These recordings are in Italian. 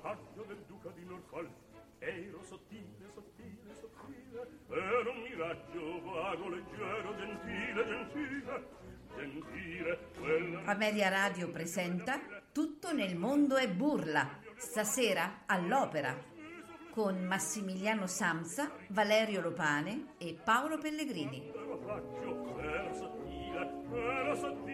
campaglio del duca di Norfolk ero sottile, sottile, sottile ero un miraggio vago, leggero, gentile, gentile gentile quella... Amelia Radio presenta Tutto nel mondo è burla stasera all'opera con Massimiliano Samsa, Valerio Lopane e Paolo Pellegrini. Era sottile, era sottile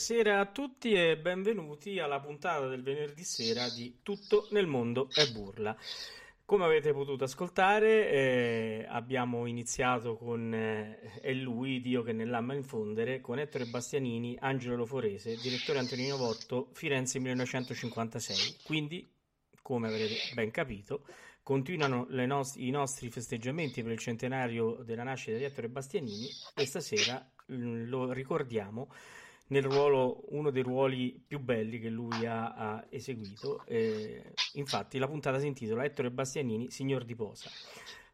Buonasera a tutti e benvenuti alla puntata del venerdì sera di Tutto nel mondo è burla. Come avete potuto ascoltare, eh, abbiamo iniziato con eh, È lui, Dio che nell'amma infondere, con Ettore Bastianini, Angelo Loforese, direttore Antonino Votto, Firenze 1956. Quindi, come avrete ben capito, continuano nost- i nostri festeggiamenti per il centenario della nascita di Ettore Bastianini e stasera mm, lo ricordiamo nel ruolo, uno dei ruoli più belli che lui ha, ha eseguito. Eh, infatti la puntata si intitola Ettore Bastianini, Signor di Posa.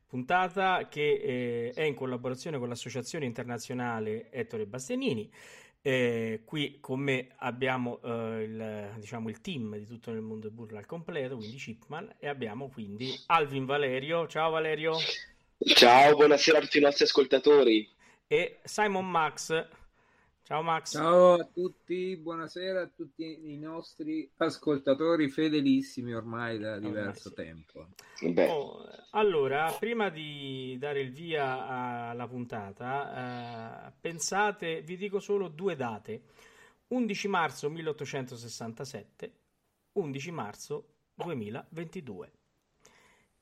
Puntata che eh, è in collaborazione con l'Associazione Internazionale Ettore Bastianini. Eh, qui con me abbiamo eh, il, diciamo, il, team di tutto nel mondo burla al completo, quindi Chipman, e abbiamo quindi Alvin Valerio. Ciao Valerio. Ciao, buonasera a tutti i nostri ascoltatori. E Simon Max. Ciao Max. Ciao a tutti, buonasera a tutti i nostri ascoltatori fedelissimi ormai da diverso ormai sì. tempo. Oh, allora, prima di dare il via alla puntata, eh, pensate, vi dico solo due date. 11 marzo 1867, 11 marzo 2022.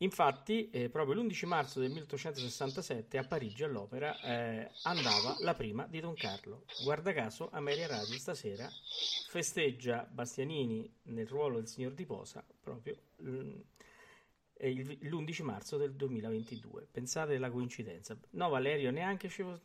Infatti, eh, proprio l'11 marzo del 1867 a Parigi all'Opera eh, andava la prima di Don Carlo. Guarda caso, Ameria Radio stasera festeggia Bastianini nel ruolo del signor di Posa proprio l'11 marzo del 2022. Pensate alla coincidenza. No, Valerio, neanche ci, no,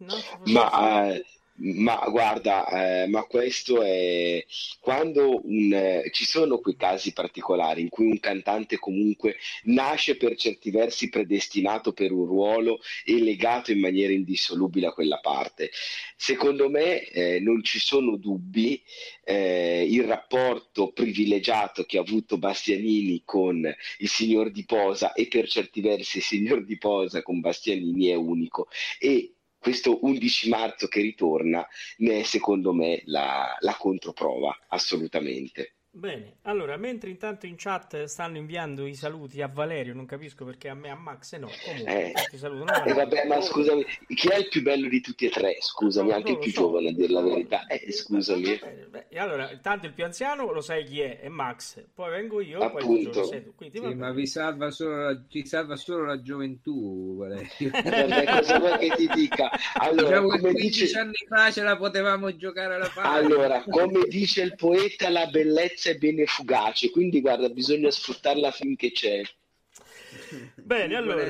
Ma eh, Ma guarda, eh, ma questo è quando un, eh, ci sono quei casi particolari in cui un cantante comunque nasce per certi versi predestinato per un ruolo e legato in maniera indissolubile a quella parte. Secondo me eh, non ci sono dubbi, eh, il rapporto privilegiato che ha avuto Bastianini con il signor Di Posa e per certi versi il signor Di Posa con Bastianini è unico e questo 11 marzo che ritorna ne è secondo me la, la controprova, assolutamente. Bene, allora, mentre intanto in chat stanno inviando i saluti a Valerio, non capisco perché a me a Max no, comunque eh, ti salutano. Eh, vabbè, ma scusami, chi è il più bello di tutti e tre? Scusami, no, anche il più so. giovane a dire la verità. Eh, scusami. Beh, beh, allora, intanto il più anziano lo sai chi è, è Max, poi vengo io, Appunto. poi tu. Quindi, sì, ma vi salva solo la, ti salva solo la gioventù, Valerio. vabbè, cosa vuoi che ti dica? Allora, diciamo come 15 dice... anni fa ce la potevamo giocare alla palla. Allora, come dice il poeta, la bellezza è bene fugace, quindi guarda, bisogna sfruttarla finché c'è. Bene, allora.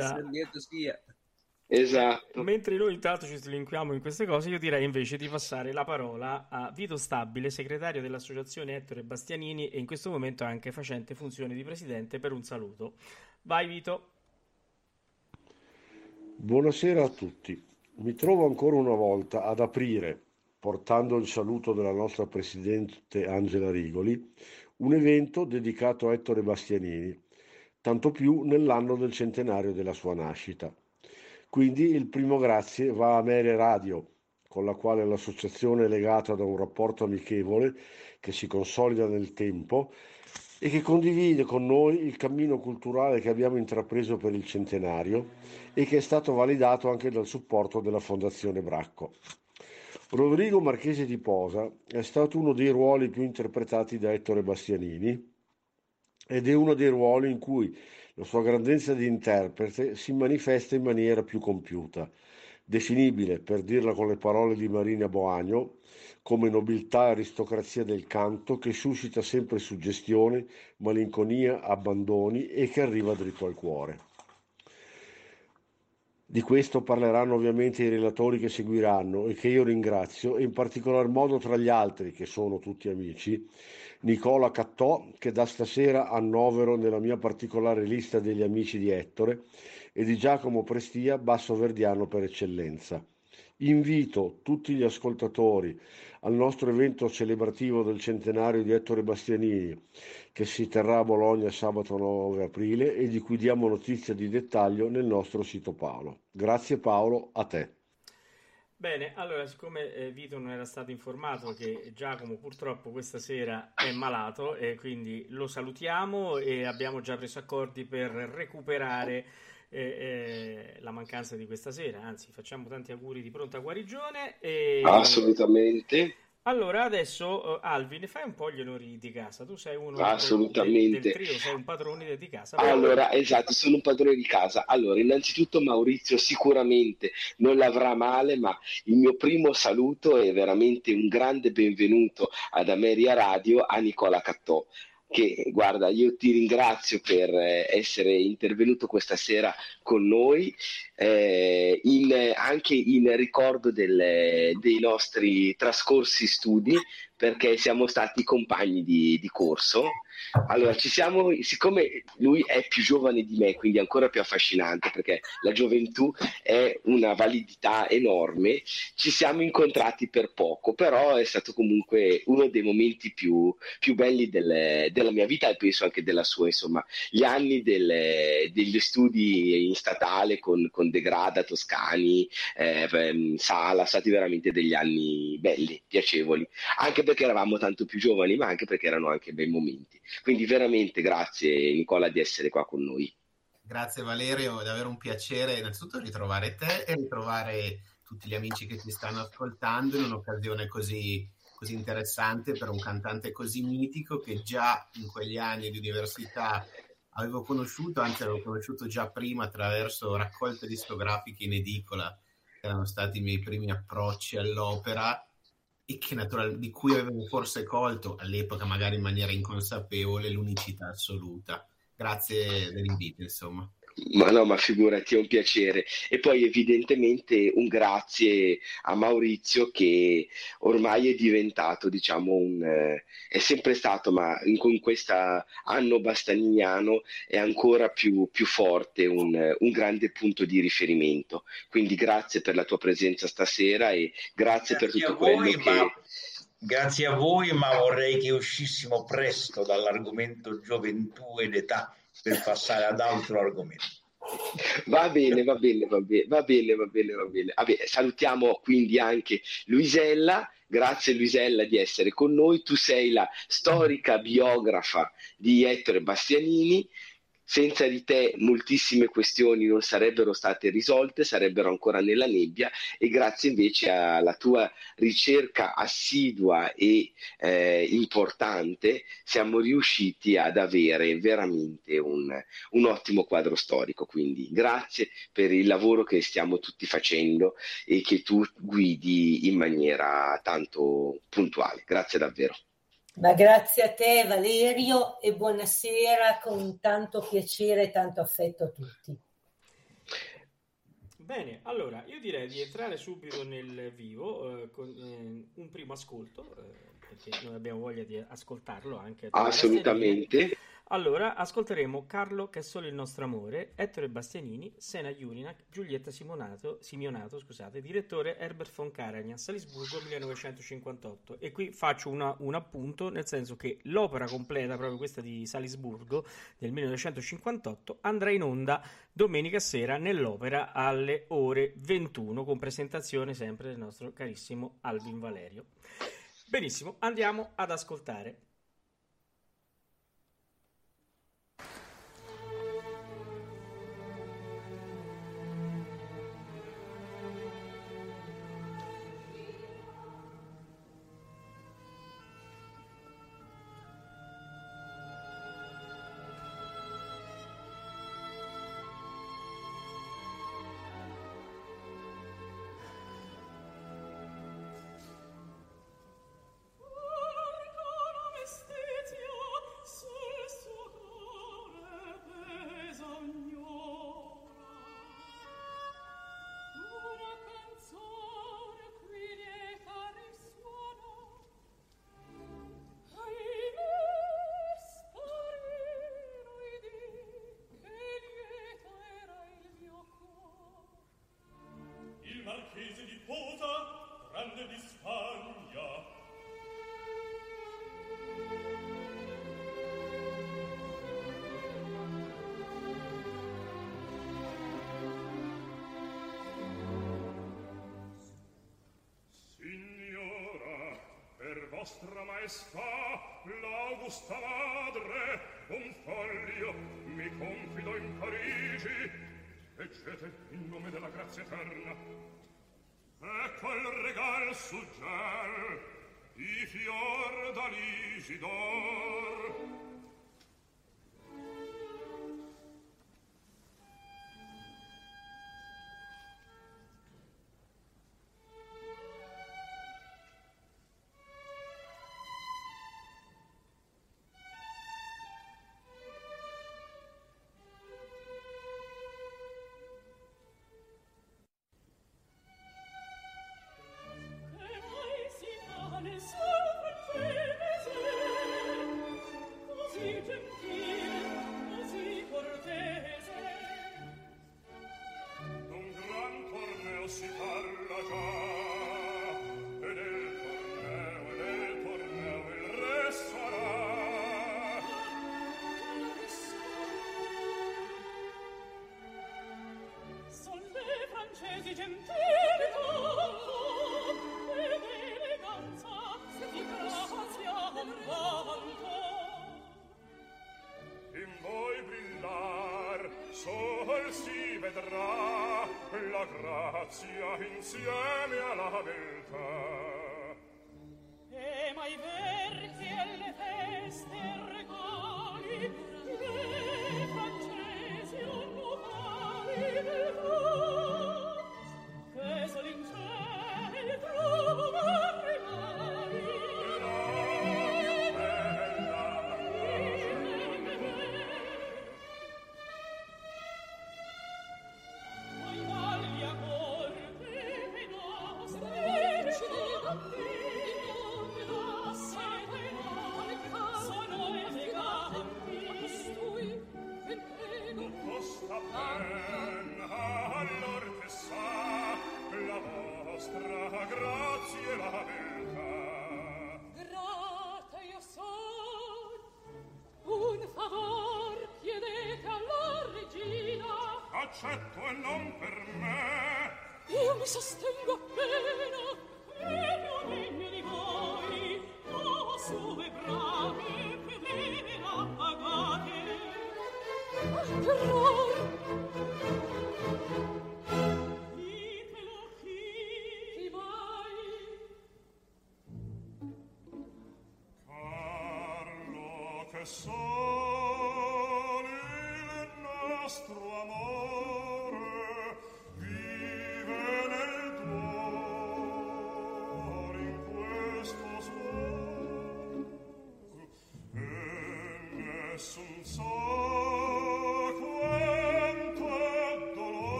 Esatto. Mentre noi intanto ci slinquiamo in queste cose, io direi invece di passare la parola a Vito Stabile, segretario dell'associazione Ettore Bastianini e in questo momento anche facente funzione di presidente per un saluto. Vai Vito. Buonasera a tutti. Mi trovo ancora una volta ad aprire portando il saluto della nostra Presidente Angela Rigoli, un evento dedicato a Ettore Bastianini, tanto più nell'anno del centenario della sua nascita. Quindi il primo grazie va a Mere Radio, con la quale l'associazione è legata da un rapporto amichevole che si consolida nel tempo e che condivide con noi il cammino culturale che abbiamo intrapreso per il centenario e che è stato validato anche dal supporto della Fondazione Bracco. Rodrigo Marchese di Posa è stato uno dei ruoli più interpretati da Ettore Bastianini ed è uno dei ruoli in cui la sua grandezza di interprete si manifesta in maniera più compiuta, definibile, per dirla con le parole di Marina Boagno, come nobiltà e aristocrazia del canto che suscita sempre suggestione, malinconia, abbandoni e che arriva dritto al cuore. Di questo parleranno ovviamente i relatori che seguiranno e che io ringrazio, e in particolar modo tra gli altri, che sono tutti amici, Nicola Cattò, che da stasera annovero nella mia particolare lista degli amici di Ettore, e di Giacomo Prestia, basso verdiano per eccellenza. Invito tutti gli ascoltatori al nostro evento celebrativo del centenario di Ettore Bastianini, che si terrà a Bologna sabato 9 aprile e di cui diamo notizia di dettaglio nel nostro sito Paolo. Grazie Paolo, a te. Bene, allora, siccome eh, Vito non era stato informato che Giacomo purtroppo questa sera è malato e quindi lo salutiamo e abbiamo già preso accordi per recuperare eh, eh, la mancanza di questa sera, anzi facciamo tanti auguri di pronta guarigione. E... Assolutamente. Allora, adesso uh, Alvin, fai un po' gli onori di casa. Tu sei uno Assolutamente. Del, del trio, sei un padrone di casa. Allora, esatto, sono un padrone di casa. Allora, innanzitutto Maurizio sicuramente non l'avrà male, ma il mio primo saluto è veramente un grande benvenuto ad Ameria Radio a Nicola Cattò che guarda, io ti ringrazio per eh, essere intervenuto questa sera con noi, eh, in, anche in ricordo del, dei nostri trascorsi studi, perché siamo stati compagni di, di corso allora, ci siamo, siccome lui è più giovane di me, quindi ancora più affascinante, perché la gioventù è una validità enorme, ci siamo incontrati per poco, però è stato comunque uno dei momenti più, più belli del, della mia vita e penso anche della sua, insomma, gli anni del, degli studi in statale con, con De Grada, Toscani, eh, ehm, Sala, stati veramente degli anni belli, piacevoli, anche perché eravamo tanto più giovani, ma anche perché erano anche bei momenti. Quindi veramente grazie Nicola di essere qua con noi. Grazie Valerio, è davvero un piacere innanzitutto ritrovare te e ritrovare tutti gli amici che ti stanno ascoltando in un'occasione così, così interessante per un cantante così mitico che già in quegli anni di università avevo conosciuto, anzi avevo conosciuto già prima attraverso raccolte discografiche in edicola, che erano stati i miei primi approcci all'opera e naturalmente di cui avevo forse colto all'epoca, magari in maniera inconsapevole, l'unicità assoluta. Grazie dell'invito, insomma. Ma no, ma figurati, è un piacere. E poi evidentemente un grazie a Maurizio che ormai è diventato, diciamo, un, eh, è sempre stato, ma in, in questo anno bastaniniano è ancora più, più forte, un, un, grande punto di riferimento. Quindi grazie per la tua presenza stasera e grazie, grazie per tutto quello voi, che... Ma... Grazie a voi, ma vorrei che uscissimo presto dall'argomento gioventù ed età per passare ad altro argomento. Va bene, va bene, va bene, va bene, va bene, va bene. Vabbè, salutiamo quindi anche Luisella. Grazie Luisella di essere con noi. Tu sei la storica biografa di Ettore Bastianini senza di te moltissime questioni non sarebbero state risolte, sarebbero ancora nella nebbia e grazie invece alla tua ricerca assidua e eh, importante siamo riusciti ad avere veramente un, un ottimo quadro storico. Quindi grazie per il lavoro che stiamo tutti facendo e che tu guidi in maniera tanto puntuale. Grazie davvero. Ma grazie a te Valerio e buonasera con tanto piacere e tanto affetto a tutti. Bene, allora io direi di entrare subito nel vivo eh, con eh, un primo ascolto, eh, perché noi abbiamo voglia di ascoltarlo anche. Assolutamente. Allora, ascolteremo Carlo che è solo il nostro amore, Ettore Bastianini, Sena Jurinac, Giulietta Simonato, Simionato, scusate, direttore Herbert von Karajan, Salisburgo 1958. E qui faccio una, un appunto, nel senso che l'opera completa, proprio questa di Salisburgo del 1958, andrà in onda domenica sera nell'opera alle ore 21, con presentazione sempre del nostro carissimo Alvin Valerio. Benissimo, andiamo ad ascoltare. Maestà, l'augusta madre, un foglio mi confido in Parigi. Leggete in nome della grazia eterna. Ecco il regal su gel, i fior d'Alisidor. accetto e non per me. Io mi sostengo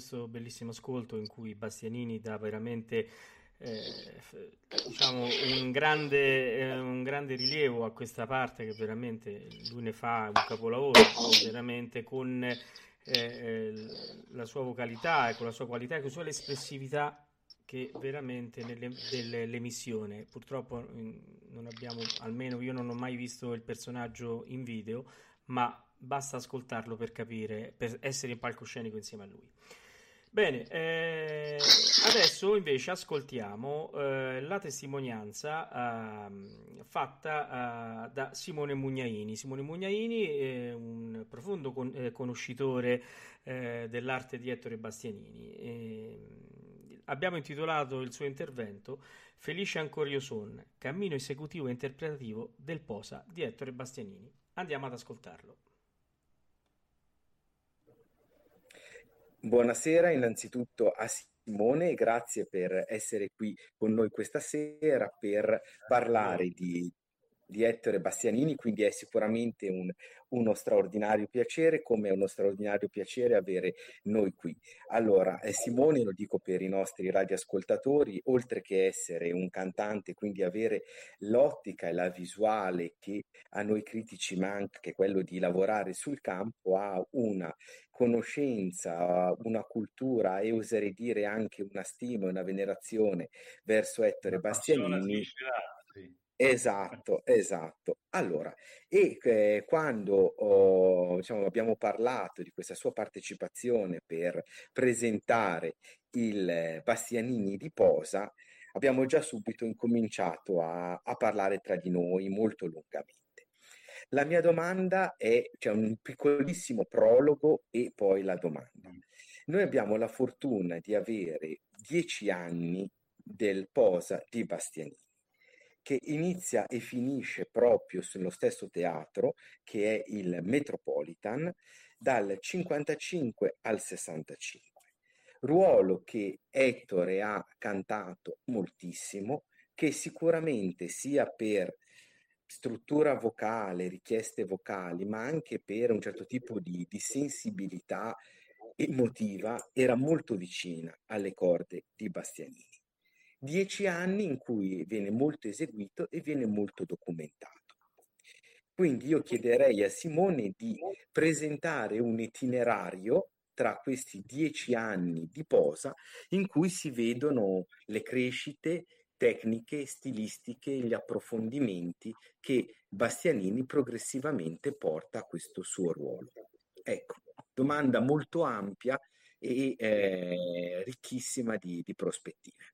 questo bellissimo ascolto in cui Bastianini dà veramente eh, diciamo un grande, eh, un grande rilievo a questa parte che veramente lui ne fa un capolavoro, veramente con eh, eh, la sua vocalità e con la sua qualità e con la sua espressività che veramente nelle, dell'emissione purtroppo mm, non abbiamo, almeno io non ho mai visto il personaggio in video, ma basta ascoltarlo per capire, per essere in palcoscenico insieme a lui. Bene, eh, adesso invece ascoltiamo eh, la testimonianza ehm, fatta eh, da Simone Mugnaini. Simone Mugnaini è un profondo con- eh, conoscitore eh, dell'arte di Ettore Bastianini. E, abbiamo intitolato il suo intervento Felice ancora io son, cammino esecutivo e interpretativo del Posa di Ettore Bastianini. Andiamo ad ascoltarlo. Buonasera innanzitutto a Simone grazie per essere qui con noi questa sera per parlare di, di Ettore Bastianini, quindi è sicuramente un, uno straordinario piacere, come è uno straordinario piacere avere noi qui. Allora, eh, Simone, lo dico per i nostri radioascoltatori, oltre che essere un cantante, quindi avere l'ottica e la visuale che a noi critici manca, che è quello di lavorare sul campo, ha una conoscenza, una cultura e oserei dire anche una stima e una venerazione verso Ettore Una Bastianini. Esatto, esatto. Allora, e eh, quando oh, diciamo, abbiamo parlato di questa sua partecipazione per presentare il eh, Bastianini di Posa, abbiamo già subito incominciato a, a parlare tra di noi molto lungamente. La mia domanda è, c'è un piccolissimo prologo e poi la domanda. Noi abbiamo la fortuna di avere dieci anni del Posa di Bastianini, che inizia e finisce proprio sullo stesso teatro, che è il Metropolitan, dal 55 al 65. Ruolo che Ettore ha cantato moltissimo, che sicuramente sia per struttura vocale, richieste vocali, ma anche per un certo tipo di, di sensibilità emotiva, era molto vicina alle corde di Bastianini. Dieci anni in cui viene molto eseguito e viene molto documentato. Quindi io chiederei a Simone di presentare un itinerario tra questi dieci anni di posa in cui si vedono le crescite tecniche, stilistiche, gli approfondimenti che Bastianini progressivamente porta a questo suo ruolo. Ecco, domanda molto ampia e eh, ricchissima di, di prospettive.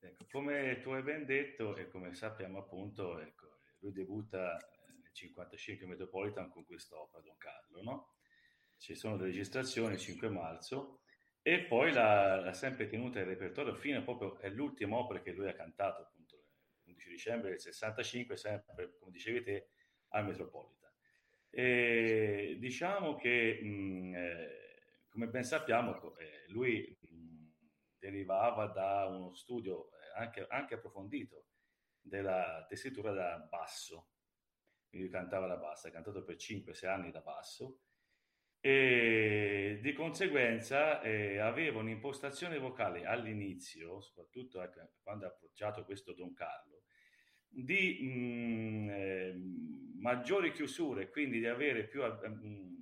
Ecco, come tu hai ben detto e come sappiamo appunto, ecco, lui debutta nel 55 Metropolitan con quest'opera, Don Carlo, no? Ci sono le registrazioni il 5 marzo e poi l'ha, sempre tenuta in repertorio fino a proprio, è opera che lui ha cantato appunto il 11 dicembre del 65, sempre come dicevi te, al Metropolitan. E diciamo che, mh, eh, come ben sappiamo, eh, lui mh, derivava da uno studio eh, anche, anche, approfondito della tessitura da basso, quindi cantava da basso, ha cantato per 5-6 anni da basso e di conseguenza eh, aveva un'impostazione vocale all'inizio, soprattutto ecco, quando ha approcciato questo Don Carlo, di mh, mm, eh, maggiori chiusure, quindi di avere più mh, mm,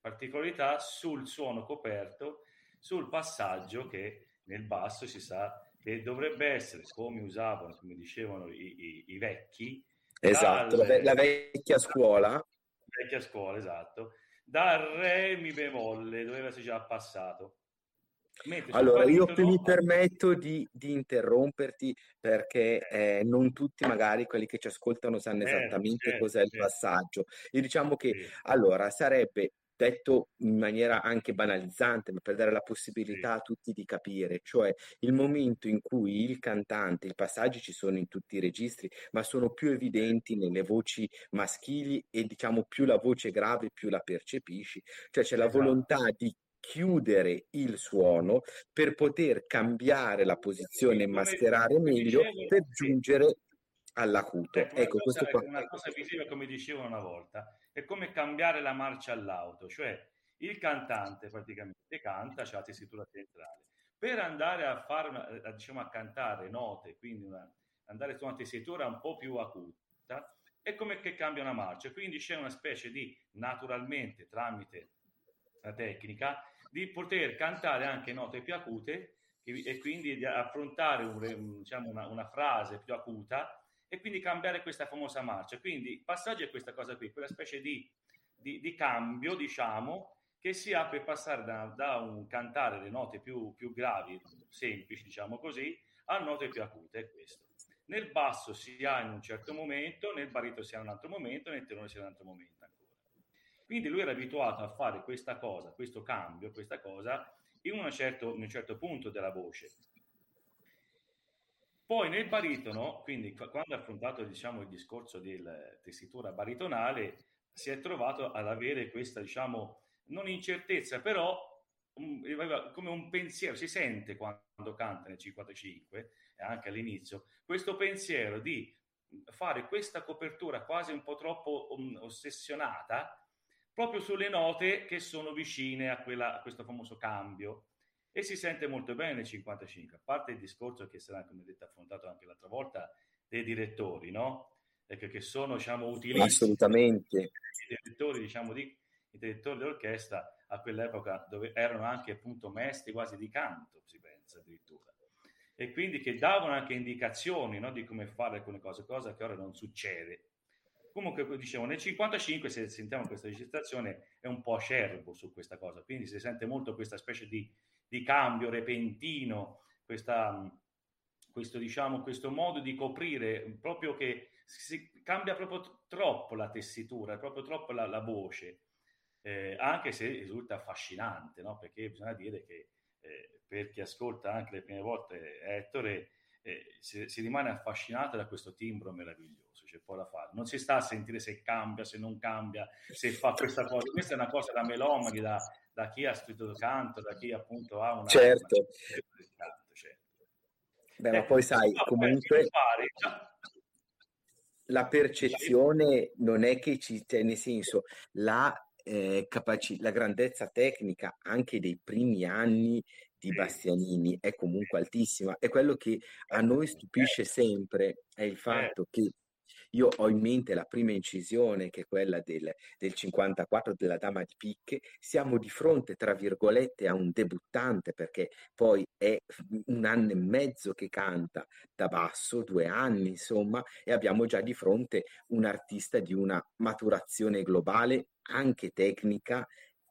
particolarità sul suono coperto, sul passaggio che nel basso si sa che dovrebbe essere come usavano, come dicevano i, i, i vecchi. Esatto, dal, la vecchia scuola. Vecchia scuola, esatto dal re mi bemolle dove si già passato. Mentre allora, io no, mi permetto di, di, interromperti perché eh, non tutti magari quelli che ci ascoltano sanno certo, esattamente certo, cos'è certo. il passaggio. E diciamo che allora sarebbe detto in maniera anche banalizzante, ma per dare la possibilità a tutti di capire, cioè il momento in cui il cantante, i passaggi ci sono in tutti i registri, ma sono più evidenti nelle voci maschili e diciamo più la voce grave più la percepisci, cioè c'è la esatto. volontà di chiudere il suono per poter cambiare la posizione e mascherare meglio per giungere all'acuto. Ecco, questo qua. Una cosa visiva, come dicevo una volta, è come cambiare la marcia all'auto, cioè il cantante praticamente canta, c'è la tessitura centrale. Per andare a, far, a, diciamo, a cantare note, quindi una, andare su una tessitura un po' più acuta, è come che cambia una marcia. Quindi c'è una specie di, naturalmente, tramite la tecnica, di poter cantare anche note più acute e quindi di affrontare un, diciamo, una, una frase più acuta e quindi cambiare questa famosa marcia. Quindi il passaggio è questa cosa qui, quella specie di, di, di cambio, diciamo, che si ha per passare da, da un cantare le note più, più, gravi, semplici, diciamo così, a note più acute, è questo. Nel basso si ha in un certo momento, nel barito si ha in un altro momento, nel tenore si ha in un altro momento ancora. Quindi lui era abituato a fare questa cosa, questo cambio, questa cosa, in, certo, in un certo punto della voce. Poi nel baritono, quindi quando ha affrontato diciamo, il discorso della tessitura baritonale, si è trovato ad avere questa, diciamo, non incertezza, però un, come un pensiero, si sente quando canta nel 55 e anche all'inizio, questo pensiero di fare questa copertura quasi un po' troppo um, ossessionata proprio sulle note che sono vicine a, quella, a questo famoso cambio e si sente molto bene nel 55, a parte il discorso che sarà, come detto, affrontato anche l'altra volta, dei direttori, no? Ecco, che sono, diciamo, utili. Assolutamente. I direttori, diciamo, di, i direttori dell'orchestra a quell'epoca dove erano anche appunto maestri quasi di canto, si pensa addirittura. e quindi che davano anche indicazioni no, di come fare alcune cose, cosa che ora non succede. Comunque, dicevo, nel 55, se sentiamo questa registrazione, è un po' acerbo su questa cosa, quindi si sente molto questa specie di, di cambio repentino, questa, questo, diciamo, questo modo di coprire, proprio che si cambia proprio troppo la tessitura, proprio troppo la, la voce, eh, anche se risulta affascinante, no? perché bisogna dire che eh, per chi ascolta anche le prime volte Ettore, eh, si, si, rimane affascinato da questo timbro meraviglioso, c'è poi da fare. Non si sta a sentire se cambia, se non cambia, se fa questa cosa. Questa è una cosa da melomani, da, da chi ha studiato canto, da chi appunto ha una... Certo. Una canto, certo. Beh, ma poi sai, comunque... La percezione non è che ci, cioè, nel senso, la eh, capaci- la grandezza tecnica anche dei primi anni di Bastianini è comunque altissima. E quello che a noi stupisce sempre è il fatto che io ho in mente la prima incisione, che è quella del, del 54 della Dama di Picche. Siamo di fronte, tra virgolette, a un debuttante, perché poi è un anno e mezzo che canta da basso, due anni, insomma, e abbiamo già di fronte un artista di una maturazione globale, anche tecnica,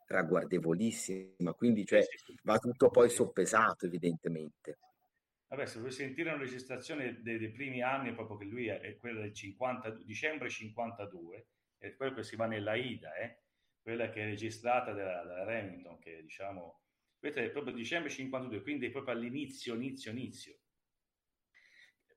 ragguardevolissima. Quindi, cioè, va tutto poi soppesato, evidentemente. Vabbè, se vuoi sentire una registrazione dei, dei, primi anni, proprio che lui è, è quella del 50, dicembre 52, è quello che si va nella Ida, eh? quella che è registrata dalla Remington, che diciamo, questa è proprio dicembre 52, quindi è proprio all'inizio, inizio, inizio.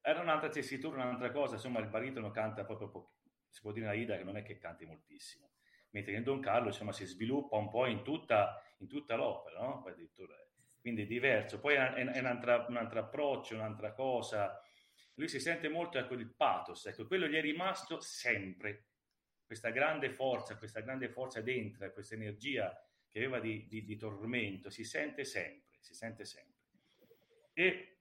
Era un'altra tessitura, un'altra cosa, insomma il baritono canta proprio, po- si può dire nella Ida che non è che canti moltissimo, mentre in Don Carlo insomma si sviluppa un po' in tutta, in tutta l'opera, no? Addirittura quindi è diverso. Poi è, è un altro approccio, un'altra cosa. Lui si sente molto ecco, il pathos, ecco, quello gli è rimasto sempre, questa grande forza, questa grande forza dentro, questa energia che aveva di, di, di tormento, si sente sempre, si sente sempre. E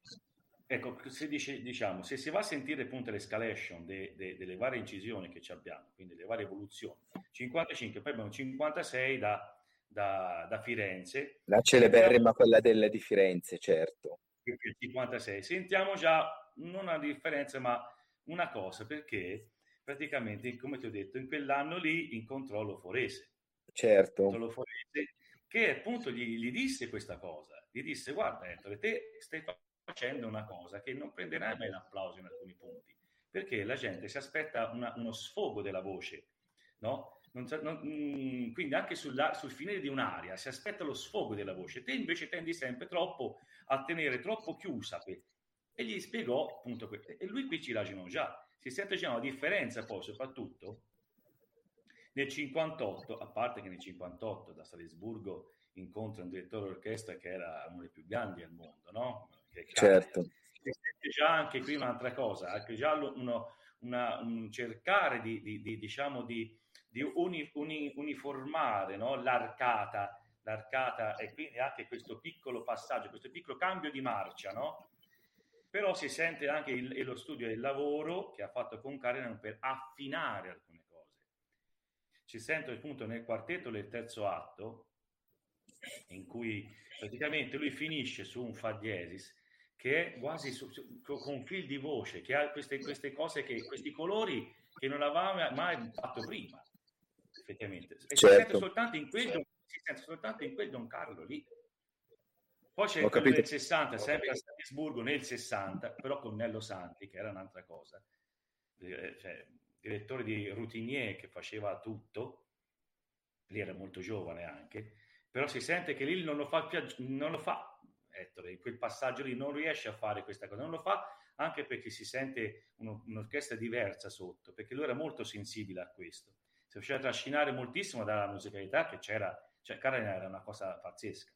ecco, se, dice, diciamo, se si va a sentire appunto l'escalation de, de, delle varie incisioni che abbiamo, quindi le varie evoluzioni, 55, poi abbiamo 56 da da, da Firenze. La celeberrima quella della di Firenze, certo. Il 56. Sentiamo già non una differenza, ma una cosa, perché praticamente, come ti ho detto, in quell'anno lì incontrò lo Forese. Certo. Lo Forese, che appunto gli, gli, disse questa cosa. Gli disse, guarda Ettore, te stai facendo una cosa che non prenderai mai l'applauso in alcuni punti, perché la gente si aspetta una, uno sfogo della voce, no? Non, non, mm, quindi anche sulla, sul finire di un'aria si aspetta lo sfogo della voce, te invece tendi sempre troppo a tenere troppo chiusa que- e gli spiegò appunto que- e lui qui ci ragionò già, si sente già una differenza poi soprattutto nel 58, a parte che nel 58 da Salisburgo incontra un direttore d'orchestra che era uno dei più grandi al mondo, no? Che certo. Si sente già anche qui un'altra cosa, anche già uno, una, un cercare di, di, di diciamo di di uni, uni, uniformare no? l'arcata, l'arcata e quindi anche questo piccolo passaggio, questo piccolo cambio di marcia, no? Però si sente anche il, lo studio e il lavoro che ha fatto con Karen per affinare alcune cose. Si sente appunto nel quartetto del terzo atto, in cui praticamente lui finisce su un fa diesis che è quasi su, su, con fil di voce, che ha queste, queste cose, che, questi colori che non aveva mai fatto prima effettivamente. E certo. soltanto in quel, sente soltanto in quel Don Carlo lì. Poi c'è Ho capito. del 60, sempre a Salisburgo nel 60, però con Nello Santi, che era un'altra cosa. Eh, cioè, direttore di Routinier che faceva tutto, lì era molto giovane anche, però si sente che lì non lo fa, non lo fa Ettore, in quel passaggio lì non riesce a fare questa cosa, non lo fa anche perché si sente uno, un'orchestra diversa sotto, perché lui era molto sensibile a questo si riusciva a trascinare moltissimo dalla musicalità che c'era, cioè Karen era una cosa pazzesca.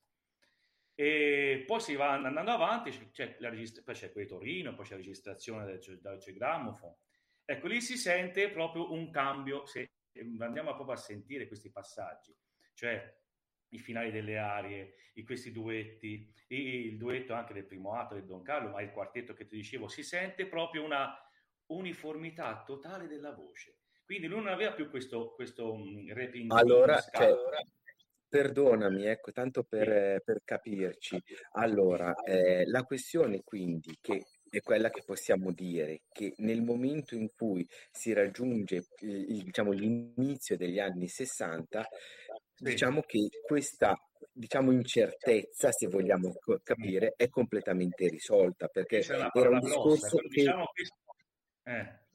E poi si va andando avanti, c'è la registra- poi c'è quel Torino, poi c'è la registrazione del Deutsche Grammophon. Ecco, lì si sente proprio un cambio, se andiamo proprio a sentire questi passaggi, cioè i finali delle arie, i, questi duetti, il duetto anche del primo atto del Don Carlo, ma il quartetto che ti dicevo, si sente proprio una uniformità totale della voce. Quindi lui non aveva più questo, questo rapping. Allora, cioè, perdonami, ecco, tanto per, per capirci. Allora, eh, la questione quindi che è quella che possiamo dire che nel momento in cui si raggiunge il- diciamo, l'inizio degli anni 60, diciamo che questa diciamo, incertezza, se vogliamo capire, è completamente risolta perché era un grossa, discorso però che diciamo che... Eh,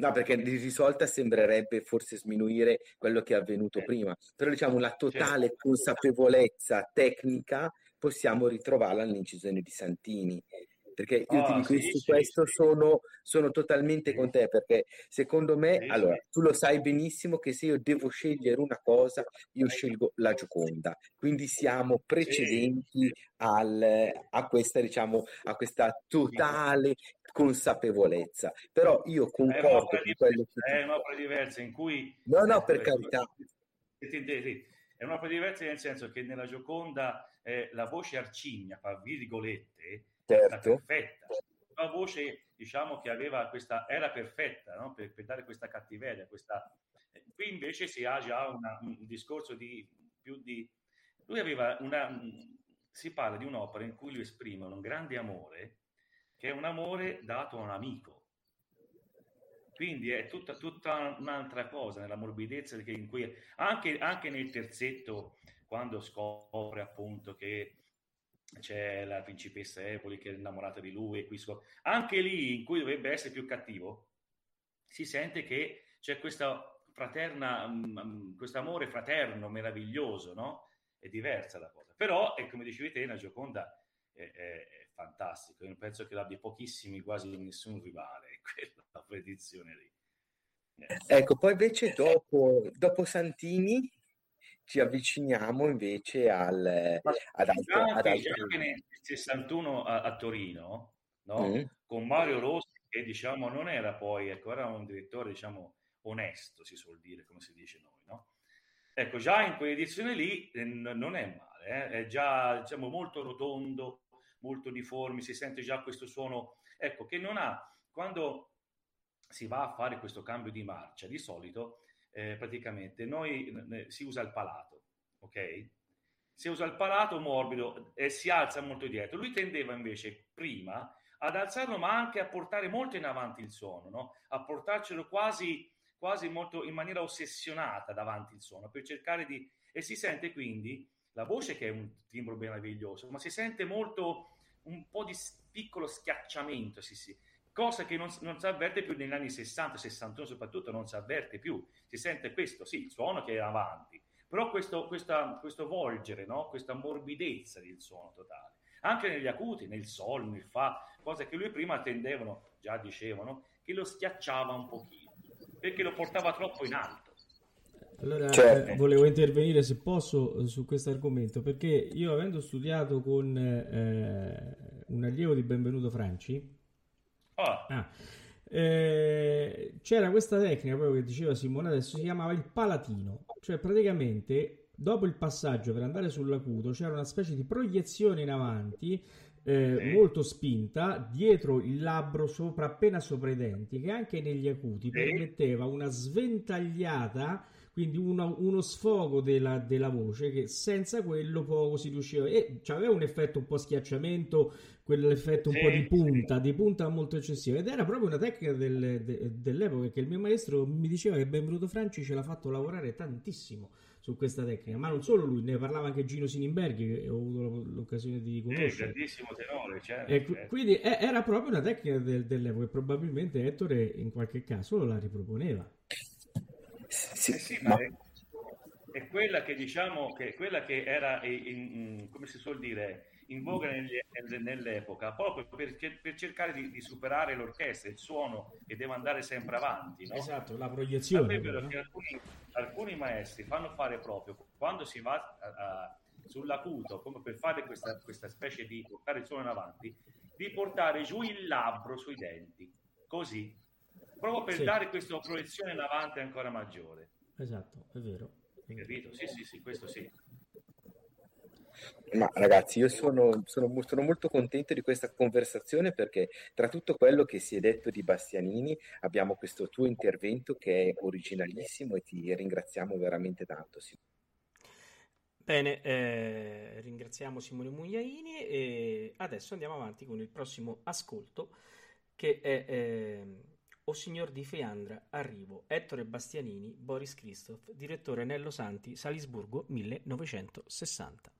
No, perché di risolta sembrerebbe forse sminuire quello che è avvenuto prima, però diciamo la totale consapevolezza tecnica possiamo ritrovarla nell'incisione di Santini. Perché io ti Ah, dico, sì, su sì, questo sì. sono, sono totalmente con te, perché secondo me, allora, tu lo sai benissimo che se io devo scegliere una cosa, io scelgo la Gioconda. Quindi siamo precedenti al- a questa, diciamo, a questa totale consapevolezza. Però io È concordo con quello che diversa, è un'opera diversa in cui... No, no, ecco, per carità. È un'opera diversa nel senso che nella Gioconda eh, la voce arcigna, fra virgolette, Certo. perfetta. Una voce, diciamo, che aveva questa... era perfetta, no? per, per dare questa cattiveria, questa... Qui invece si ha già una- un discorso di più di... Lui aveva una... Si parla di un'opera in cui lui esprime un grande amore, che è un amore dato a un amico. Quindi è tutta, tutta un'altra cosa nella morbidezza che in cui anche, anche nel terzetto, quando scopre appunto che c'è la principessa Epoli che è innamorata di lui, e qui scop- anche lì in cui dovrebbe essere più cattivo, si sente che c'è questa fraterna, mm, questo amore fraterno meraviglioso, no? È diversa la cosa. Però, è come dicevi te, la Gioconda è, è- è fantastico. Io penso che l'abbia pochissimi, quasi nessun rivale, quella predizione lì. Eh. Ecco, poi invece dopo, dopo Santini ci avviciniamo invece al, ad Già altre, ad anche nel 61 a, a Torino, no? Mm. con Mario Rossi, che diciamo non era poi, ecco, era un direttore, diciamo, onesto, si suol dire, come si dice noi, no? Ecco, già in quell'edizione lì eh, non è male, eh, è già, diciamo, molto rotondo, molto uniforme, si sente già questo suono, ecco, che non ha, quando si va a fare questo cambio di marcia, di solito, eh, praticamente, noi eh, si usa il palato, ok? Si usa il palato morbido e si alza molto dietro. Lui tendeva invece prima ad alzarlo, ma anche a portare molto in avanti il suono, no? a portarcelo quasi, quasi molto in maniera ossessionata davanti il suono, per cercare di... E si sente quindi la voce che è un timbro meraviglioso, ma si sente molto un po' di piccolo schiacciamento, sì, sì. Cosa che non, non si avverte più negli anni 60, 61 soprattutto, non si avverte più. Si sente questo, sì, il suono che è avanti, però questo, questa- questo volgere, no? questa morbidezza del suono totale. Anche negli acuti, nel sol, nel fa, cose che lui prima tendevano, già dicevano, che lo schiacciava un pochino, perché lo portava troppo in alto. Allora, Certo. eh, volevo intervenire se posso eh, su questo argomento perché io avendo studiato con eh, un allievo di Benvenuto Franci, Ah, ah, eh, c'era questa tecnica proprio che diceva Simone adesso, si chiamava il palatino, cioè praticamente dopo il passaggio per andare sull'acuto c'era una specie di proiezione in avanti eh, Sì. molto spinta dietro il labbro sopra appena sopra i denti che anche negli acuti Sì. permetteva una sventagliata quindi uno, uno sfogo della, della voce che senza quello poco si riusciva e aveva un effetto un po' schiacciamento quell'effetto un Sì, po' di sì. punta di punta molto eccessiva ed era proprio una tecnica del- de- dell'epoca che il mio maestro mi diceva che Benvenuto Franci ce l'ha fatto lavorare tantissimo su questa tecnica ma non solo lui ne parlava anche Gino Sinimberghi che ho avuto l'occasione di sì, conoscere grandissimo tenore, certo, e certo. quindi è- era proprio una tecnica del- dell'epoca e probabilmente Ettore in qualche caso la riproponeva Sì, Eh sì, ma ma è, è quella che diciamo che quella che era in- in- come si suol dire in voga nell'epoca proprio per, per cercare di, di superare l'orchestra, il suono che deve andare sempre avanti, no? esatto la proiezione no? che alcuni, alcuni maestri fanno fare proprio quando si va a- sull'acuto, come per fare questa, questa specie di portare il suono in avanti, di portare giù il labbro sui denti, così, proprio per Sì. dare questa proiezione in avanti ancora maggiore. esatto è vero Capito? Sì, sì, sì, questo sì. Ma ragazzi, io sono, sono, sono, molto contento di questa conversazione perché tra tutto quello che si è detto di Bastianini abbiamo questo tuo intervento che è originalissimo e ti ringraziamo veramente tanto. Bene, eh, ringraziamo Simone Mugliaini e adesso andiamo avanti con il prossimo ascolto che è eh, O Signor di Feandra, Arrivo, Ettore Bastianini, Boris Christoph, direttore Nello Santi, Salisburgo 1960.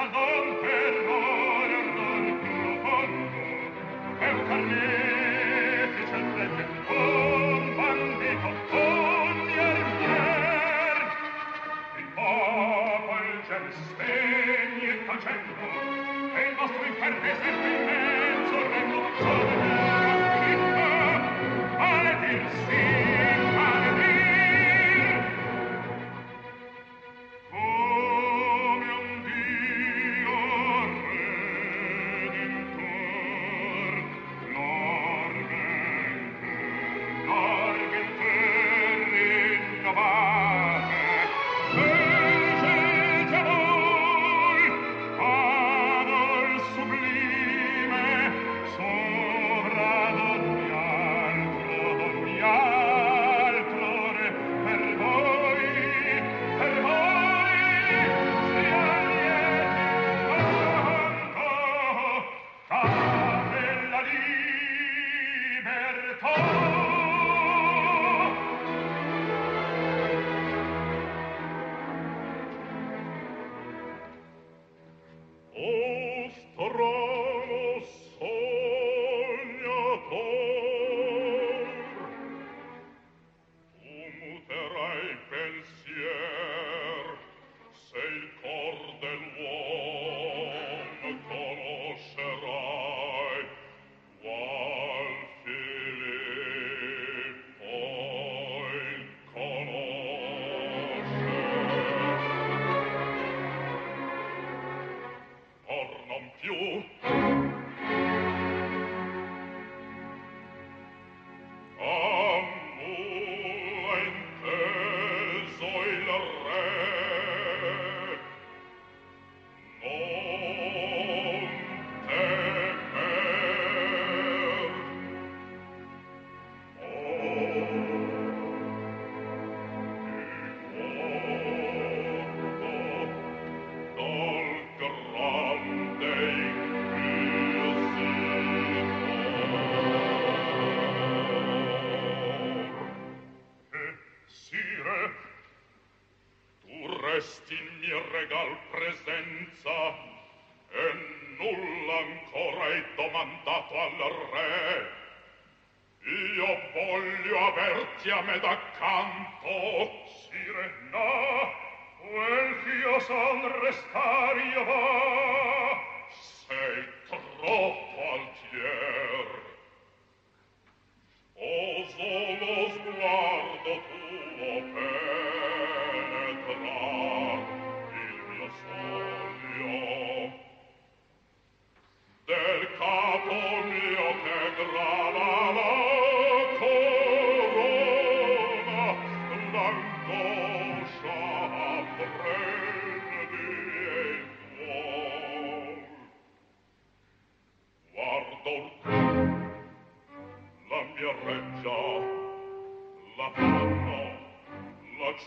Salvador. Questi mi regal presenza e nulla ancora hai domandato al re. Io voglio averti a me d'accanto sire no quel ch'io son restar io va. Sei troppo altier. Oso lo sguardo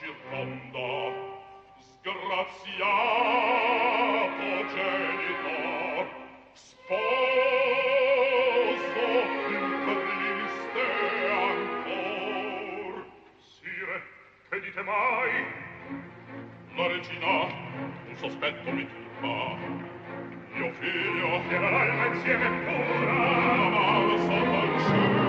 circonda sgraziato genitor sposo in triste ancor. Sire che dite mai? La regina un sospetto mi turba. Mio figlio era l'alma insieme pura la malsa fanciulla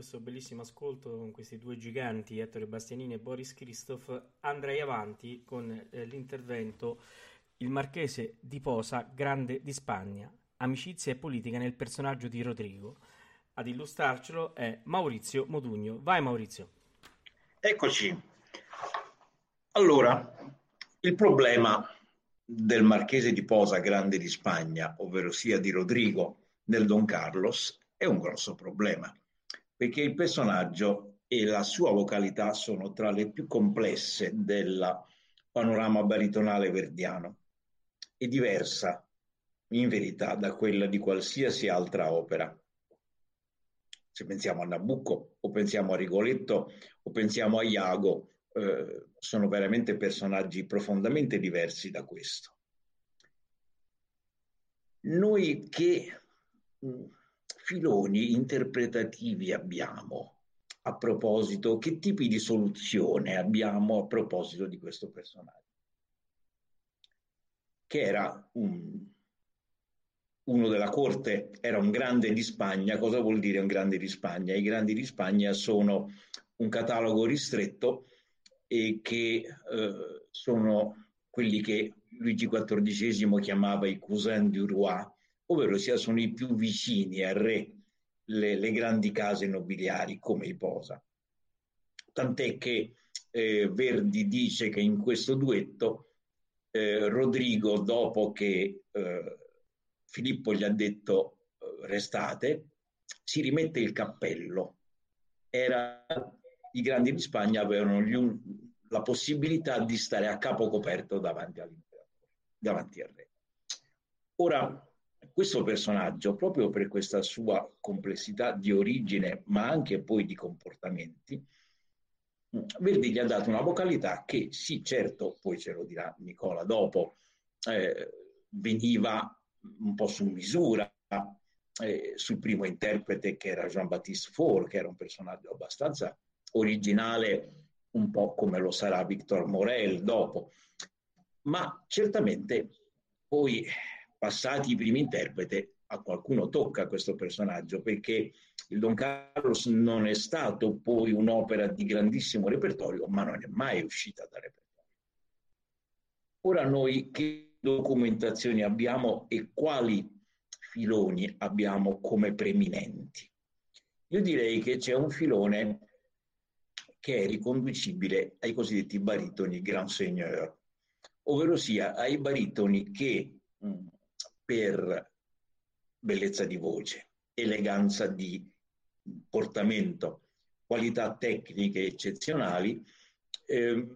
questo bellissimo ascolto con questi due giganti, Ettore Bastianini e Boris Christoph, andrei avanti con eh, l'intervento Il Marchese di Posa, Grande di Spagna, amicizia e politica nel personaggio di Rodrigo. Ad illustrarcelo è Maurizio Modugno. Vai Maurizio. Eccoci. Allora, il problema del Marchese di Posa, Grande di Spagna, ovvero sia di Rodrigo nel Don Carlos, è un grosso problema, perché il personaggio e la sua vocalità sono tra le più complesse del panorama baritonale verdiano e diversa in verità da quella di qualsiasi altra opera. Se pensiamo a Nabucco o pensiamo a Rigoletto o pensiamo a Iago, eh, sono veramente personaggi profondamente diversi da questo. noi che mh, filoni interpretativi abbiamo a proposito, che tipi di soluzione abbiamo a proposito di questo personaggio? Che era un, uno della corte, era un grande di Spagna. Cosa vuol dire un grande di Spagna? I grandi di Spagna sono un catalogo ristretto e che eh, sono quelli che Luigi XIV chiamava i cousin du roi, ovvero sia sono i più vicini al re, le, le grandi case nobiliari come i Posa. Tant'è che eh, Verdi dice che in questo duetto eh, Rodrigo, dopo che eh, Filippo gli ha detto eh, restate, si rimette il cappello. Era, I grandi di Spagna avevano gli, la possibilità di stare a capo coperto davanti davanti al re. Ora, questo personaggio, proprio per questa sua complessità di origine, ma anche poi di comportamenti, Verdi gli ha dato una vocalità che sì, certo, poi ce lo dirà Nicola dopo, eh, veniva un po' su misura eh, sul primo interprete che era Jean-Baptiste Faure, che era un personaggio abbastanza originale, un po' come lo sarà Victor Morel dopo. Ma certamente poi passati i primi interpreti, a qualcuno tocca questo personaggio perché il Don Carlos non è stato poi un'opera di grandissimo repertorio, ma non è mai uscita da repertorio. Ora noi che documentazioni abbiamo e quali filoni abbiamo come preminenti? Io direi che c'è un filone che è riconducibile ai cosiddetti baritoni grand seigneur, ovvero sia ai baritoni che mh, per bellezza di voce, eleganza di portamento, qualità tecniche eccezionali, eh,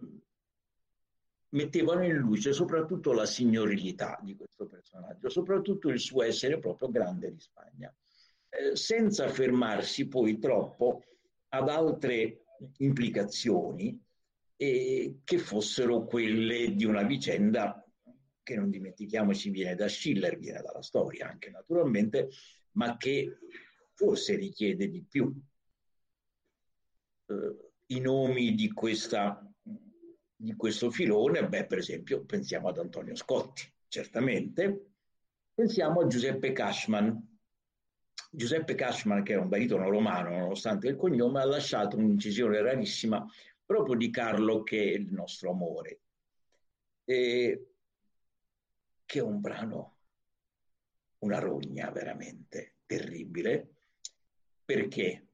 mettevano in luce soprattutto la signorilità di questo personaggio, soprattutto il suo essere proprio grande di Spagna, eh, senza fermarsi poi troppo ad altre implicazioni eh, che fossero quelle di una vicenda che non dimentichiamoci viene da Schiller, viene dalla storia anche naturalmente, ma che forse richiede di più. Eh, I nomi di, questa, di questo filone, beh, per esempio, pensiamo ad Antonio Scotti, certamente, pensiamo a Giuseppe Cashman. Giuseppe Cashman, che era un baritono romano, nonostante il cognome, ha lasciato un'incisione rarissima proprio di Carlo, che è il nostro amore. E che è un brano, una rogna veramente terribile. Perché?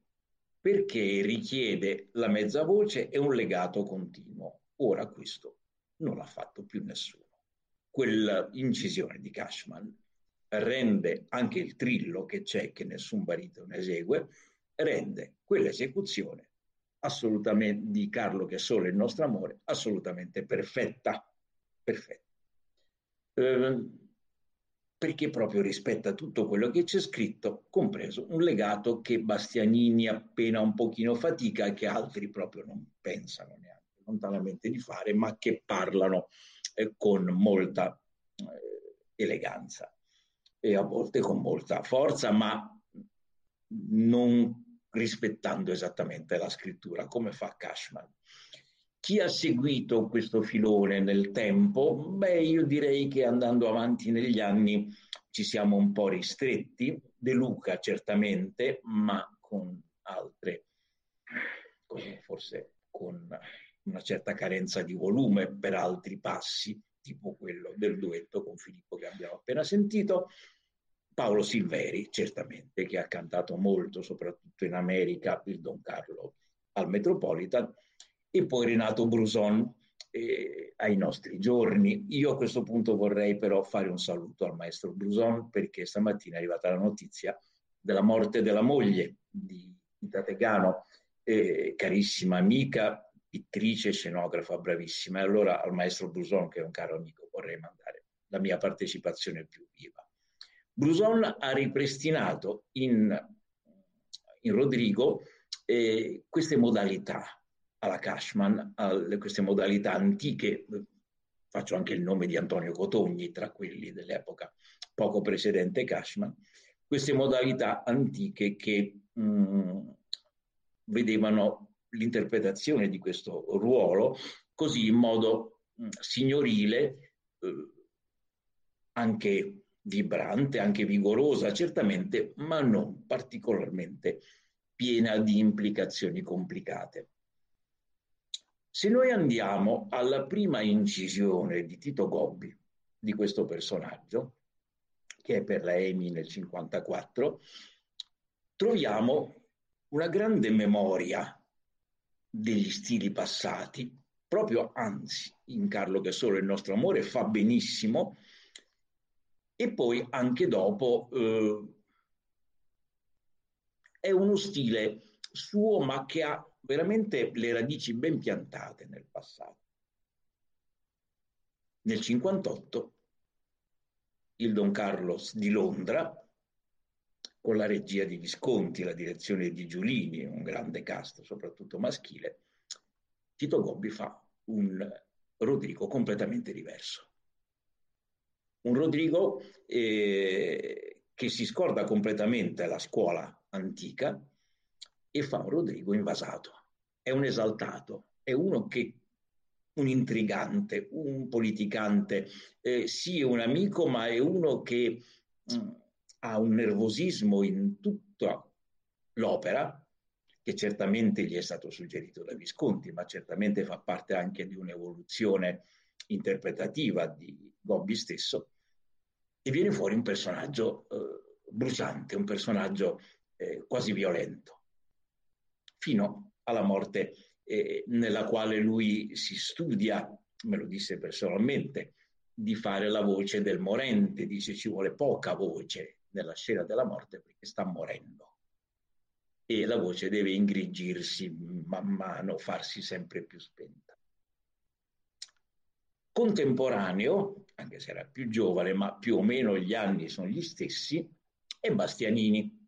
Perché richiede la mezza voce e un legato continuo. Ora questo non l'ha fatto più nessuno. Quell'incisione di Cashman rende anche il trillo che c'è, che nessun baritono esegue, rende quell'esecuzione assolutamente di Carlo che è solo il nostro amore, assolutamente perfetta. Perfetta. Ehm, perché proprio rispetta tutto quello che c'è scritto, compreso un legato che Bastianini appena un pochino fatica e che altri proprio non pensano neanche lontanamente di fare, ma che parlano eh, con molta eh, eleganza e a volte con molta forza, ma non rispettando esattamente la scrittura, come fa Cashman. Chi ha seguito questo filone nel tempo? Beh, io direi che andando avanti negli anni ci siamo un po' ristretti. De Luca certamente, ma con altre, forse con una certa carenza di volume per altri passi, tipo quello del duetto con Filippo che abbiamo appena sentito. Paolo Silveri, certamente, che ha cantato molto, soprattutto in America, il Don Carlo al Metropolitan e poi Renato Bruson eh, ai nostri giorni. Io a questo punto vorrei però fare un saluto al maestro Bruson perché stamattina è arrivata la notizia della morte della moglie di Tategano, eh, carissima amica, pittrice, scenografa bravissima. E allora al maestro Bruson, che è un caro amico, vorrei mandare la mia partecipazione più viva. Bruson ha ripristinato in, in Rodrigo eh, queste modalità alla Cashman, a queste modalità antiche, faccio anche il nome di Antonio Cotogni tra quelli dell'epoca poco precedente Cashman, queste modalità antiche che mh, mm, vedevano l'interpretazione di questo ruolo così in modo mh, mm, signorile, eh, anche vibrante, anche vigorosa, certamente, ma non particolarmente piena di implicazioni complicate. Se noi andiamo alla prima incisione di Tito Gobbi di questo personaggio, che è per la EMI nel 54, troviamo una grande memoria degli stili passati, proprio anzi, in Carlo che solo il nostro amore fa benissimo, e poi anche dopo eh, è uno stile suo ma che ha veramente le radici ben piantate nel passato. Nel 58 il Don Carlos di Londra, con la regia di Visconti, la direzione di Giulini, un grande cast, soprattutto maschile, Tito Gobbi fa un Rodrigo completamente diverso. Un Rodrigo eh, che si scorda completamente la scuola antica e fa un Rodrigo invasato. È un esaltato, è uno che un intrigante, un politicante, eh, sì un amico, ma è uno che mh, mm, ha un nervosismo in tutta l'opera, che certamente gli è stato suggerito da Visconti, ma certamente fa parte anche di un'evoluzione interpretativa di Gobbi stesso, e viene fuori un personaggio eh, bruciante, un personaggio eh, quasi violento fino alla morte eh, nella quale lui si studia, me lo disse personalmente, di fare la voce del morente, dice ci vuole poca voce nella scena della morte perché sta morendo e la voce deve ingrigirsi man mano, farsi sempre più spenta. Contemporaneo, anche se era più giovane, ma più o meno gli anni sono gli stessi, è Bastianini.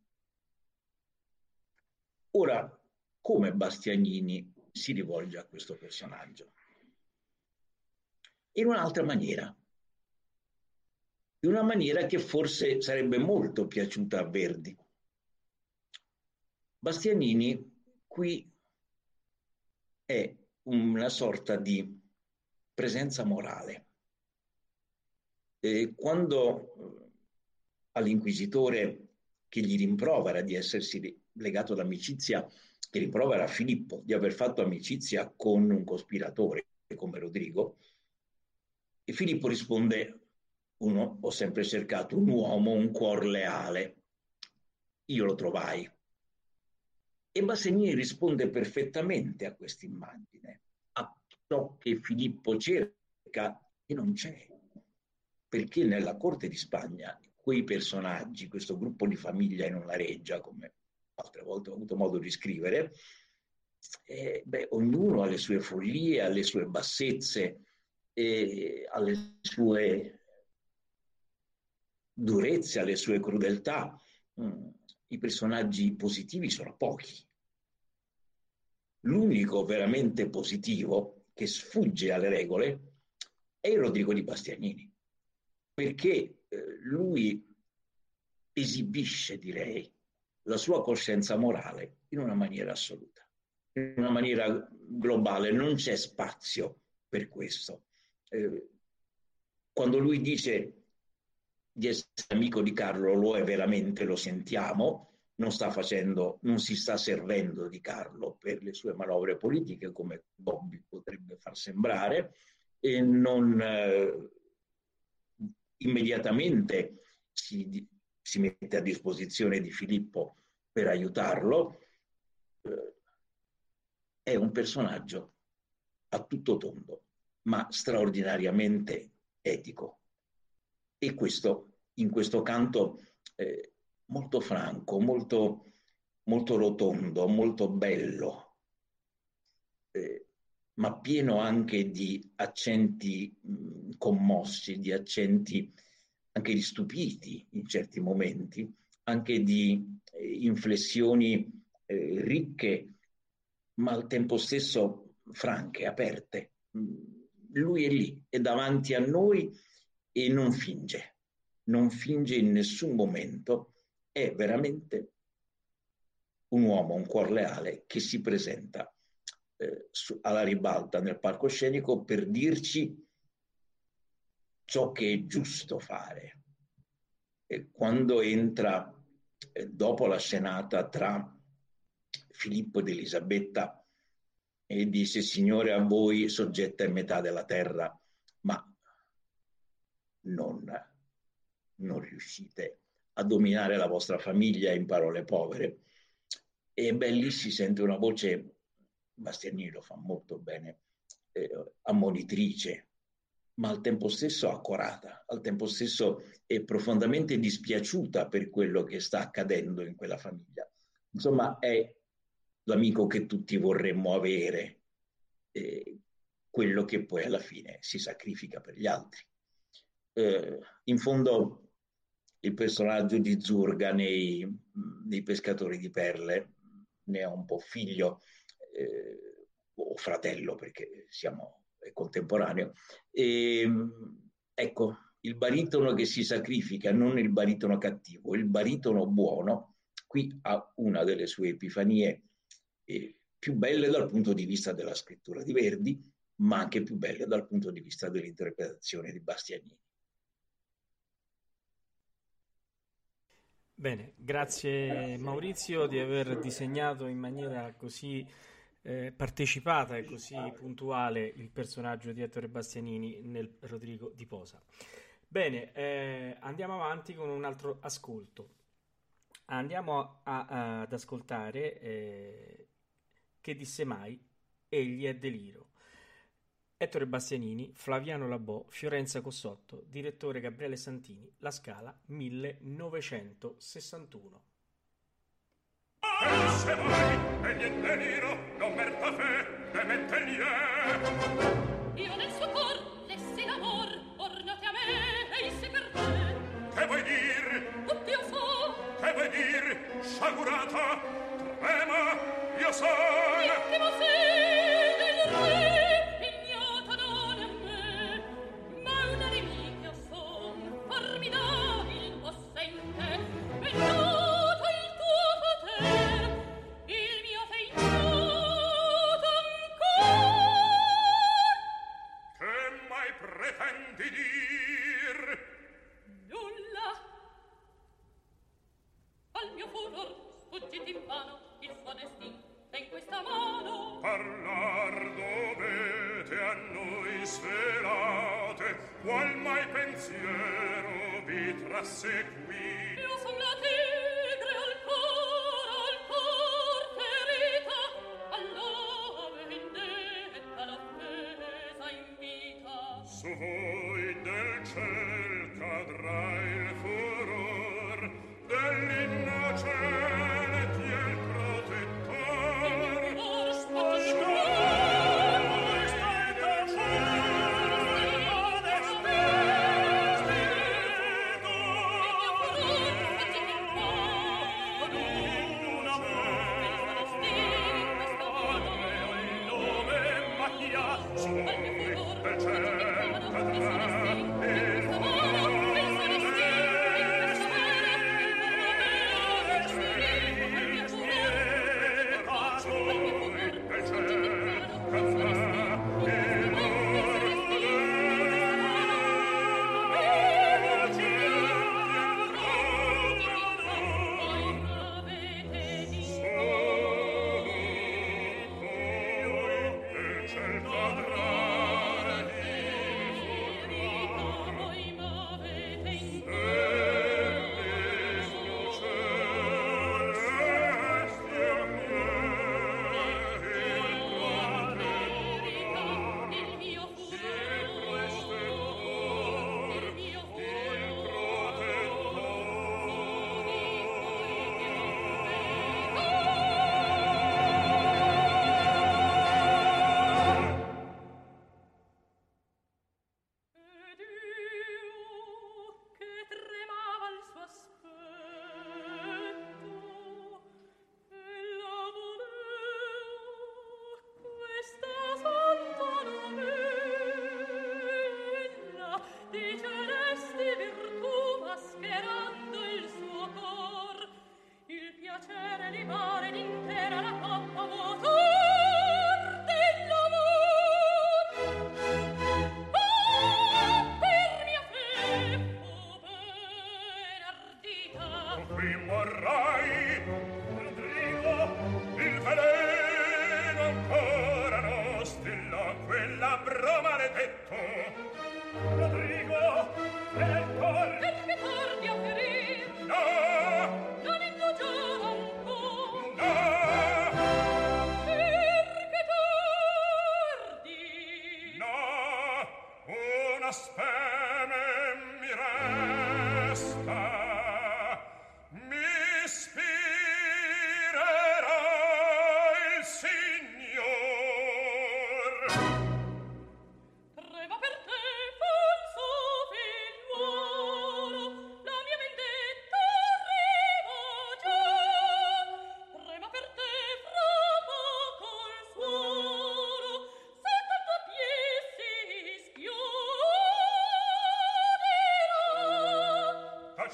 Ora, come Bastianini si rivolge a questo personaggio. In un'altra maniera, in una maniera che forse sarebbe molto piaciuta a Verdi. Bastianini qui è una sorta di presenza morale. E quando eh, all'inquisitore che gli rimprovera di essersi legato d'amicizia che rimprovera Filippo di aver fatto amicizia con un cospiratore come Rodrigo, e Filippo risponde, uno, ho sempre cercato un uomo, un cuor leale, io lo trovai. E Bassanini risponde perfettamente a questa immagine, a ciò che Filippo cerca e non c'è, perché nella corte di Spagna quei personaggi, questo gruppo di famiglia in una reggia, come altre volte ho avuto modo di scrivere, eh, beh, ognuno ha le sue follie, ha le sue bassezze, eh, ha le sue durezze, ha le sue crudeltà. Mm. I personaggi positivi sono pochi. L'unico veramente positivo che sfugge alle regole è il Rodrigo di Bastianini, perché eh, lui esibisce, direi, la sua coscienza morale in una maniera assoluta, in una maniera globale, non c'è spazio per questo. Eh, quando lui dice di essere amico di Carlo, lo è veramente, lo sentiamo, non sta facendo, non si sta servendo di Carlo per le sue manovre politiche, come Bobby potrebbe far sembrare, e non eh, immediatamente si, si mette a disposizione di Filippo per aiutarlo, eh, è un personaggio a tutto tondo, ma straordinariamente etico. E questo, in questo canto eh, molto franco, molto, molto rotondo, molto bello, eh, ma pieno anche di accenti mh, commossi, di accenti anche di stupiti in certi momenti, anche di eh, inflessioni eh, ricche, ma al tempo stesso franche, aperte. Mm, lui è lì, è davanti a noi e non finge, non finge in nessun momento, è veramente un uomo, un cuor leale che si presenta eh, su, alla ribalta nel palcoscenico per dirci ciò che è giusto fare. E quando entra eh, dopo la scenata tra Filippo ed Elisabetta e disse Signore a voi soggetta in metà della terra, ma non, non riuscite a dominare la vostra famiglia in parole povere. E beh, lì si sente una voce, Bastianini lo fa molto bene, eh, ammonitrice, ma al tempo stesso accorata, al tempo stesso è profondamente dispiaciuta per quello che sta accadendo in quella famiglia. Insomma, è l'amico che tutti vorremmo avere, eh, quello che poi alla fine si sacrifica per gli altri. Eh, in fondo, il personaggio di Zurga nei, nei pescatori di perle ne ha un po' figlio eh, o fratello perché siamo contemporaneo. E, ecco, il baritono che si sacrifica, non il baritono cattivo, il baritono buono, qui ha una delle sue epifanie eh, più belle dal punto di vista della scrittura di Verdi, ma anche più belle dal punto di vista dell'interpretazione di Bastianini. Bene, grazie Maurizio di aver disegnato in maniera così eh, partecipata e così puntuale il personaggio di Ettore Bastianini nel Rodrigo di Posa. Bene, eh, andiamo avanti con un altro ascolto. Andiamo a, a, ad ascoltare eh, Che disse mai? Egli è deliro. Ettore Bastianini, Flaviano Labò, Fiorenza Cossotto, direttore Gabriele Santini, La Scala 1961. se voi e niente nero non per fe e mentelier io nel suo cor lessi l'amor ornate a me e isse per te che vuoi dir? oddio so che vuoi dir? sciagurata trema io sono. intimo sì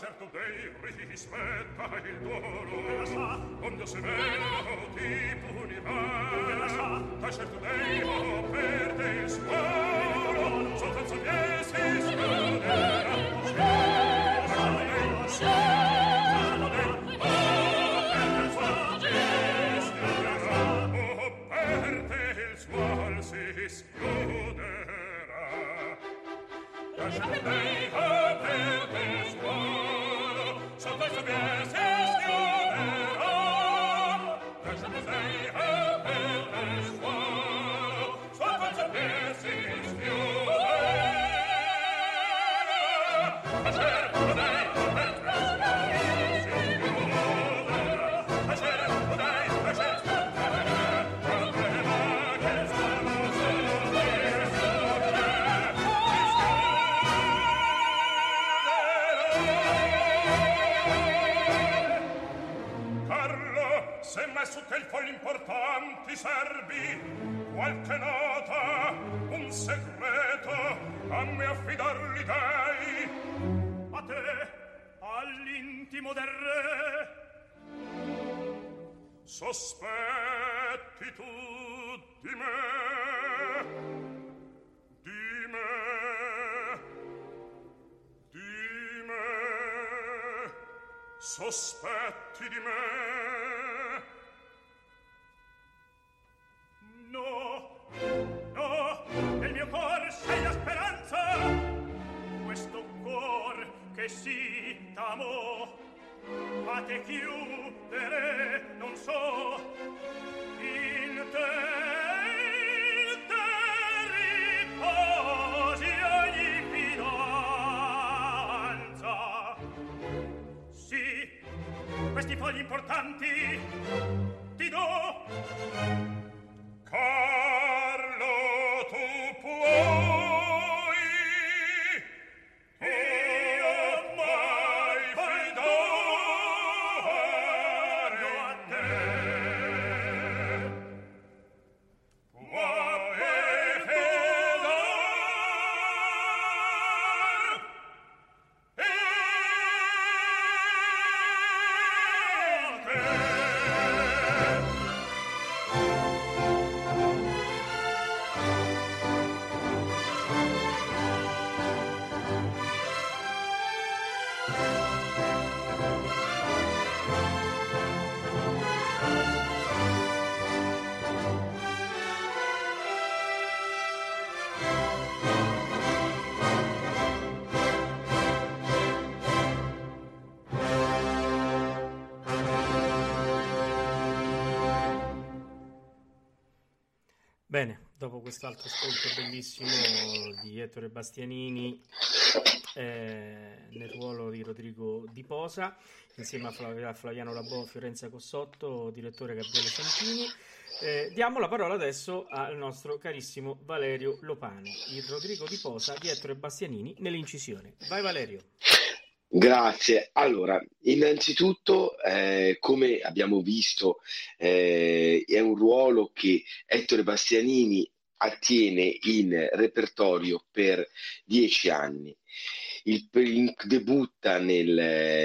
certo dei rispetta il dolo quando se vero ti punirà da certo dei o perde il suolo soltanzo che si scuderà cielo cielo Scuderà serbi qualche nota un segreto a me affidar li dai a te all'intimo del re. Sospetti tu di me. Di me. Di me. Sospetti di me. No, no, nel mio cor sei la speranza, questo cor che si t'amò. Fate chiudere, non so, in te. Sì, questi fogli importanti ti do Carlo tu puoi quest'altro ascolto bellissimo di Ettore Bastianini eh, nel ruolo di Rodrigo Di Posa, insieme a Flav- a Flaviano Labò, Fiorenza Cossotto, direttore Gabriele Santini, eh, diamo la parola adesso al nostro carissimo Valerio Lopani, il Rodrigo Di Posa di Ettore Bastianini nell'incisione. Vai Valerio. Grazie. Allora, innanzitutto, eh, come abbiamo visto, eh, è un ruolo che Ettore Bastianini attiene in repertorio per dieci anni. Il, il- debutta nel,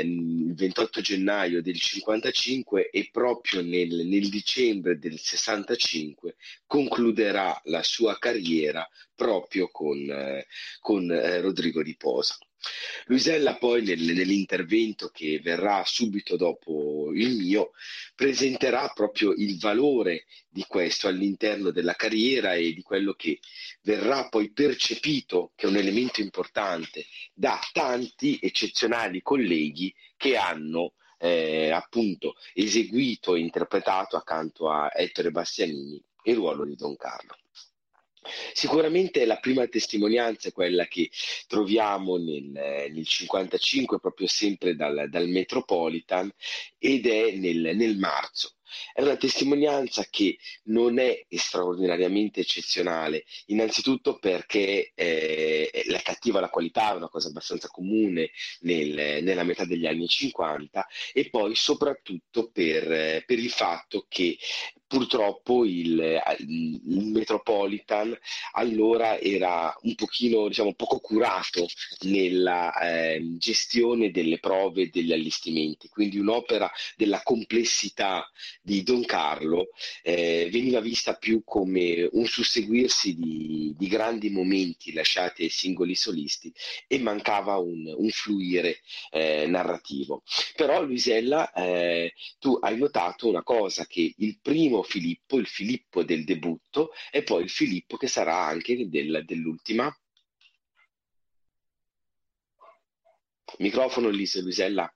il 28 gennaio del 55 e proprio nel, nel dicembre del 65 concluderà la sua carriera proprio con, eh, con eh, Rodrigo Di Posa. Luisella poi nel- nell'intervento che verrà subito dopo il mio presenterà proprio il valore di questo all'interno della carriera e di quello che verrà poi percepito, che è un elemento importante, da tanti eccezionali colleghi che hanno eh, appunto eseguito e interpretato accanto a Ettore Bastianini il ruolo di Don Carlo. Sicuramente la prima testimonianza è quella che troviamo nel, nel 55, proprio sempre dal, dal Metropolitan, ed è nel, nel marzo. È una testimonianza che non è straordinariamente eccezionale, innanzitutto perché eh, la cattiva la qualità è una cosa abbastanza comune nel, nella metà degli anni 50 e poi soprattutto per, per il fatto che purtroppo il, il, Metropolitan allora era un pochino, diciamo, poco curato nella eh, gestione delle prove e degli allestimenti, quindi un'opera della complessità di Don Carlo eh, veniva vista più come un susseguirsi di, di, grandi momenti lasciati ai singoli solisti e mancava un, un fluire eh, narrativo. Però Luisella, eh, tu hai notato una cosa, che il primo Filippo, il Filippo del debutto, e poi il Filippo che sarà anche del, dell'ultima. Microfono, Lise, Luisella.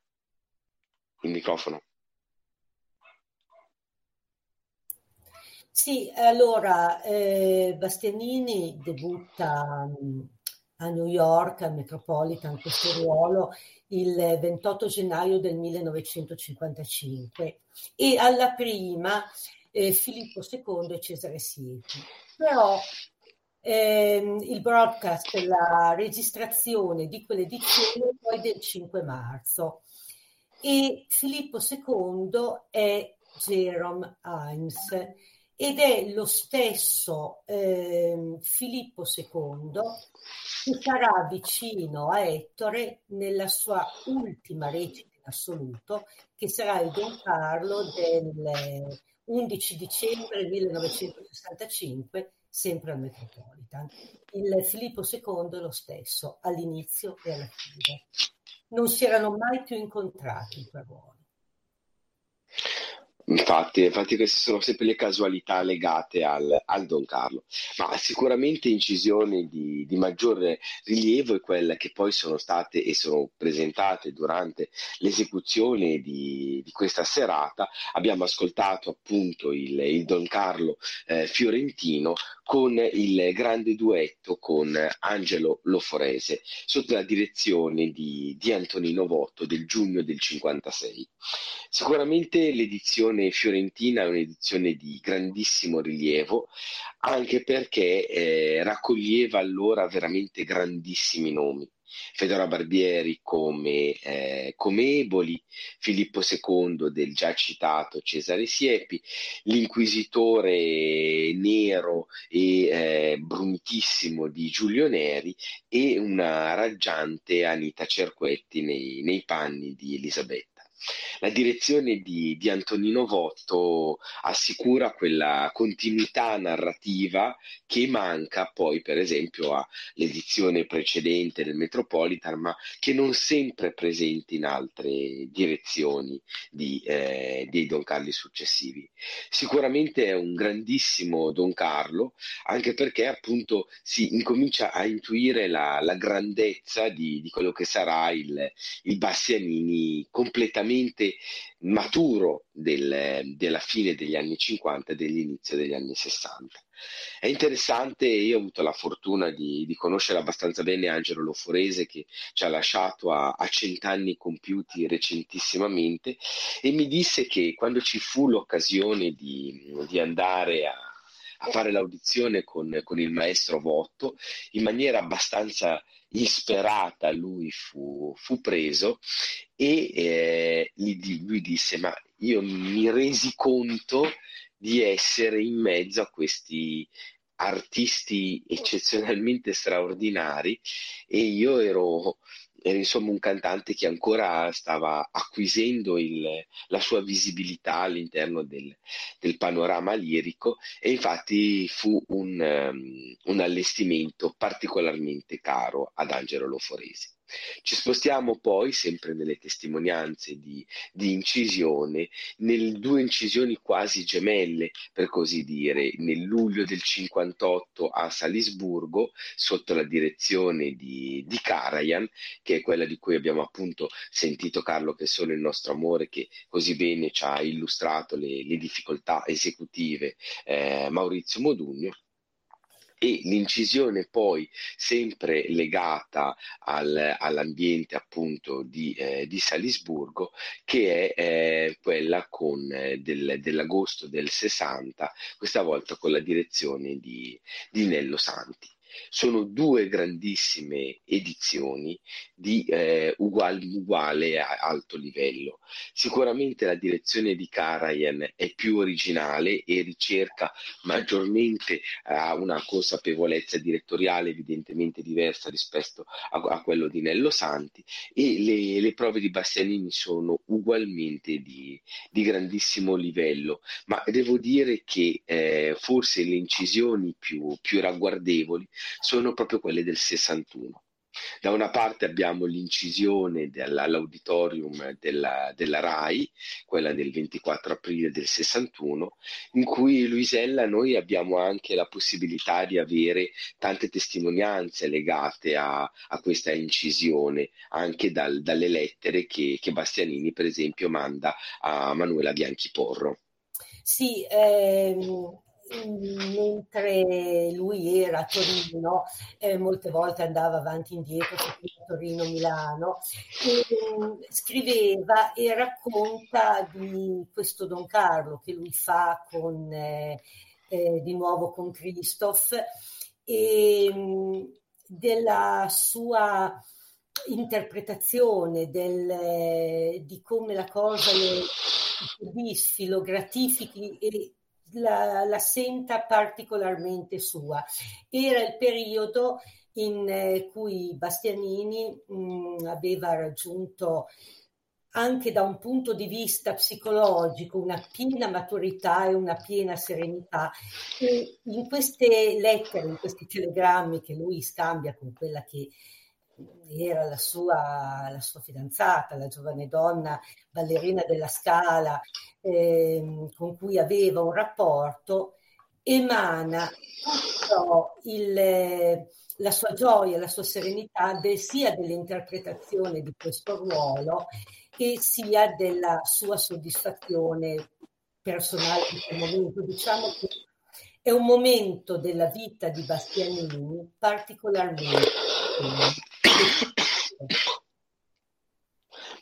Il microfono. Sì, allora eh, Bastianini debutta mh, a New York, al Metropolitan, questo ruolo il 28 gennaio del 1955 e alla prima eh, Filippo II e Cesare Siepi. Però ehm, il broadcast, la registrazione di quell'edizione è poi del 5 marzo. E Filippo II è Jerome Hines ed è lo stesso eh, Filippo II che sarà vicino a Ettore nella sua ultima recita in assoluto, che sarà il Don Carlo del 11 dicembre 1965, sempre al Metropolitan. Il Filippo II è lo stesso, all'inizio e alla fine. Non si erano mai più incontrati in quel ruolo. Infatti, infatti queste sono sempre le casualità legate al, al Don Carlo, ma sicuramente incisioni di, di maggiore rilievo è quelle che poi sono state e sono presentate durante l'esecuzione di, di questa serata. Abbiamo ascoltato appunto il, il Don Carlo eh, fiorentino con il grande duetto con Angelo Loforese sotto la direzione di, di Antonino Votto del giugno del 56. Sicuramente l'edizione fiorentina è un'edizione di grandissimo rilievo, anche perché eh, raccoglieva allora veramente grandissimi nomi. Fedora Barbieri come, eh, come Eboli, Filippo II del già citato Cesare Siepi, l'inquisitore nero e eh, brunitissimo di Giulio Neri e una raggiante Anita Cerquetti nei, nei panni di Elisabetta. La direzione di, di, Antonino Votto assicura quella continuità narrativa che manca poi, per esempio, all'edizione precedente del Metropolitan, ma che non sempre è presente in altre direzioni di, eh, dei Don Carli successivi. Sicuramente è un grandissimo Don Carlo, anche perché appunto si incomincia a intuire la, la grandezza di, di, quello che sarà il, il Bastianini completamente estremamente maturo del, della fine degli anni 50 e dell'inizio degli anni 60. È interessante, io ho avuto la fortuna di, di conoscere abbastanza bene Angelo Loforese che ci ha lasciato a, a cent'anni compiuti recentissimamente e mi disse che quando ci fu l'occasione di, di andare a, a fare l'audizione con, con, il maestro Votto, in maniera abbastanza insperata lui fu, fu preso e eh, lui disse ma io mi resi conto di essere in mezzo a questi artisti eccezionalmente straordinari e io ero era insomma un cantante che ancora stava acquisendo il, la sua visibilità all'interno del, del, panorama lirico e infatti fu un, um, un allestimento particolarmente caro ad Angelo Loforesi. Ci spostiamo poi, sempre nelle testimonianze di, di incisione, nelle due incisioni quasi gemelle, per così dire, nel luglio del 58 a Salisburgo, sotto la direzione di, di Karajan, che è quella di cui abbiamo appunto sentito Carlo che è solo il nostro amore, che così bene ci ha illustrato le, le difficoltà esecutive eh, Maurizio Modugno e l'incisione poi sempre legata al, all'ambiente appunto di, eh, di, Salisburgo che è eh, quella con, eh, del, dell'agosto del 60 questa volta con la direzione di, di Nello Santi sono due grandissime edizioni di eh, uguale, uguale a alto livello. Sicuramente la direzione di Karajan è più originale e ricerca maggiormente a una consapevolezza direttoriale evidentemente diversa rispetto a, a quello di Nello Santi e le, le, prove di Bastianini sono ugualmente di, di grandissimo livello, ma devo dire che eh, forse le incisioni più, più ragguardevoli sono proprio quelle del 61. Da una parte abbiamo l'incisione all'auditorium della, della, RAI, quella del 24 aprile del 61, in cui Luisella noi abbiamo anche la possibilità di avere tante testimonianze legate a, a questa incisione, anche dal, dalle lettere che, che Bastianini per esempio manda a Manuela Bianchi Porro. Sì, ehm, mentre lui era a Torino, eh, molte volte andava avanti e indietro, Torino-Milano, e, scriveva e racconta di questo Don Carlo che lui fa con, eh, eh, di nuovo con Christoph e della sua interpretazione del, di come la cosa le soddisfi, lo gratifichi e la, la senta particolarmente sua. Era il periodo in eh, cui Bastianini mh, mm, aveva raggiunto anche da un punto di vista psicologico una piena maturità e una piena serenità. E in queste lettere, in questi telegrammi che lui scambia con quella che era la sua, la sua fidanzata, la giovane donna ballerina della Scala, eh, con cui aveva un rapporto, emana tutto il, la sua gioia, la sua serenità del, sia dell'interpretazione di questo ruolo che sia della sua soddisfazione personale di quel momento. Diciamo che è un momento della vita di Bastianini particolarmente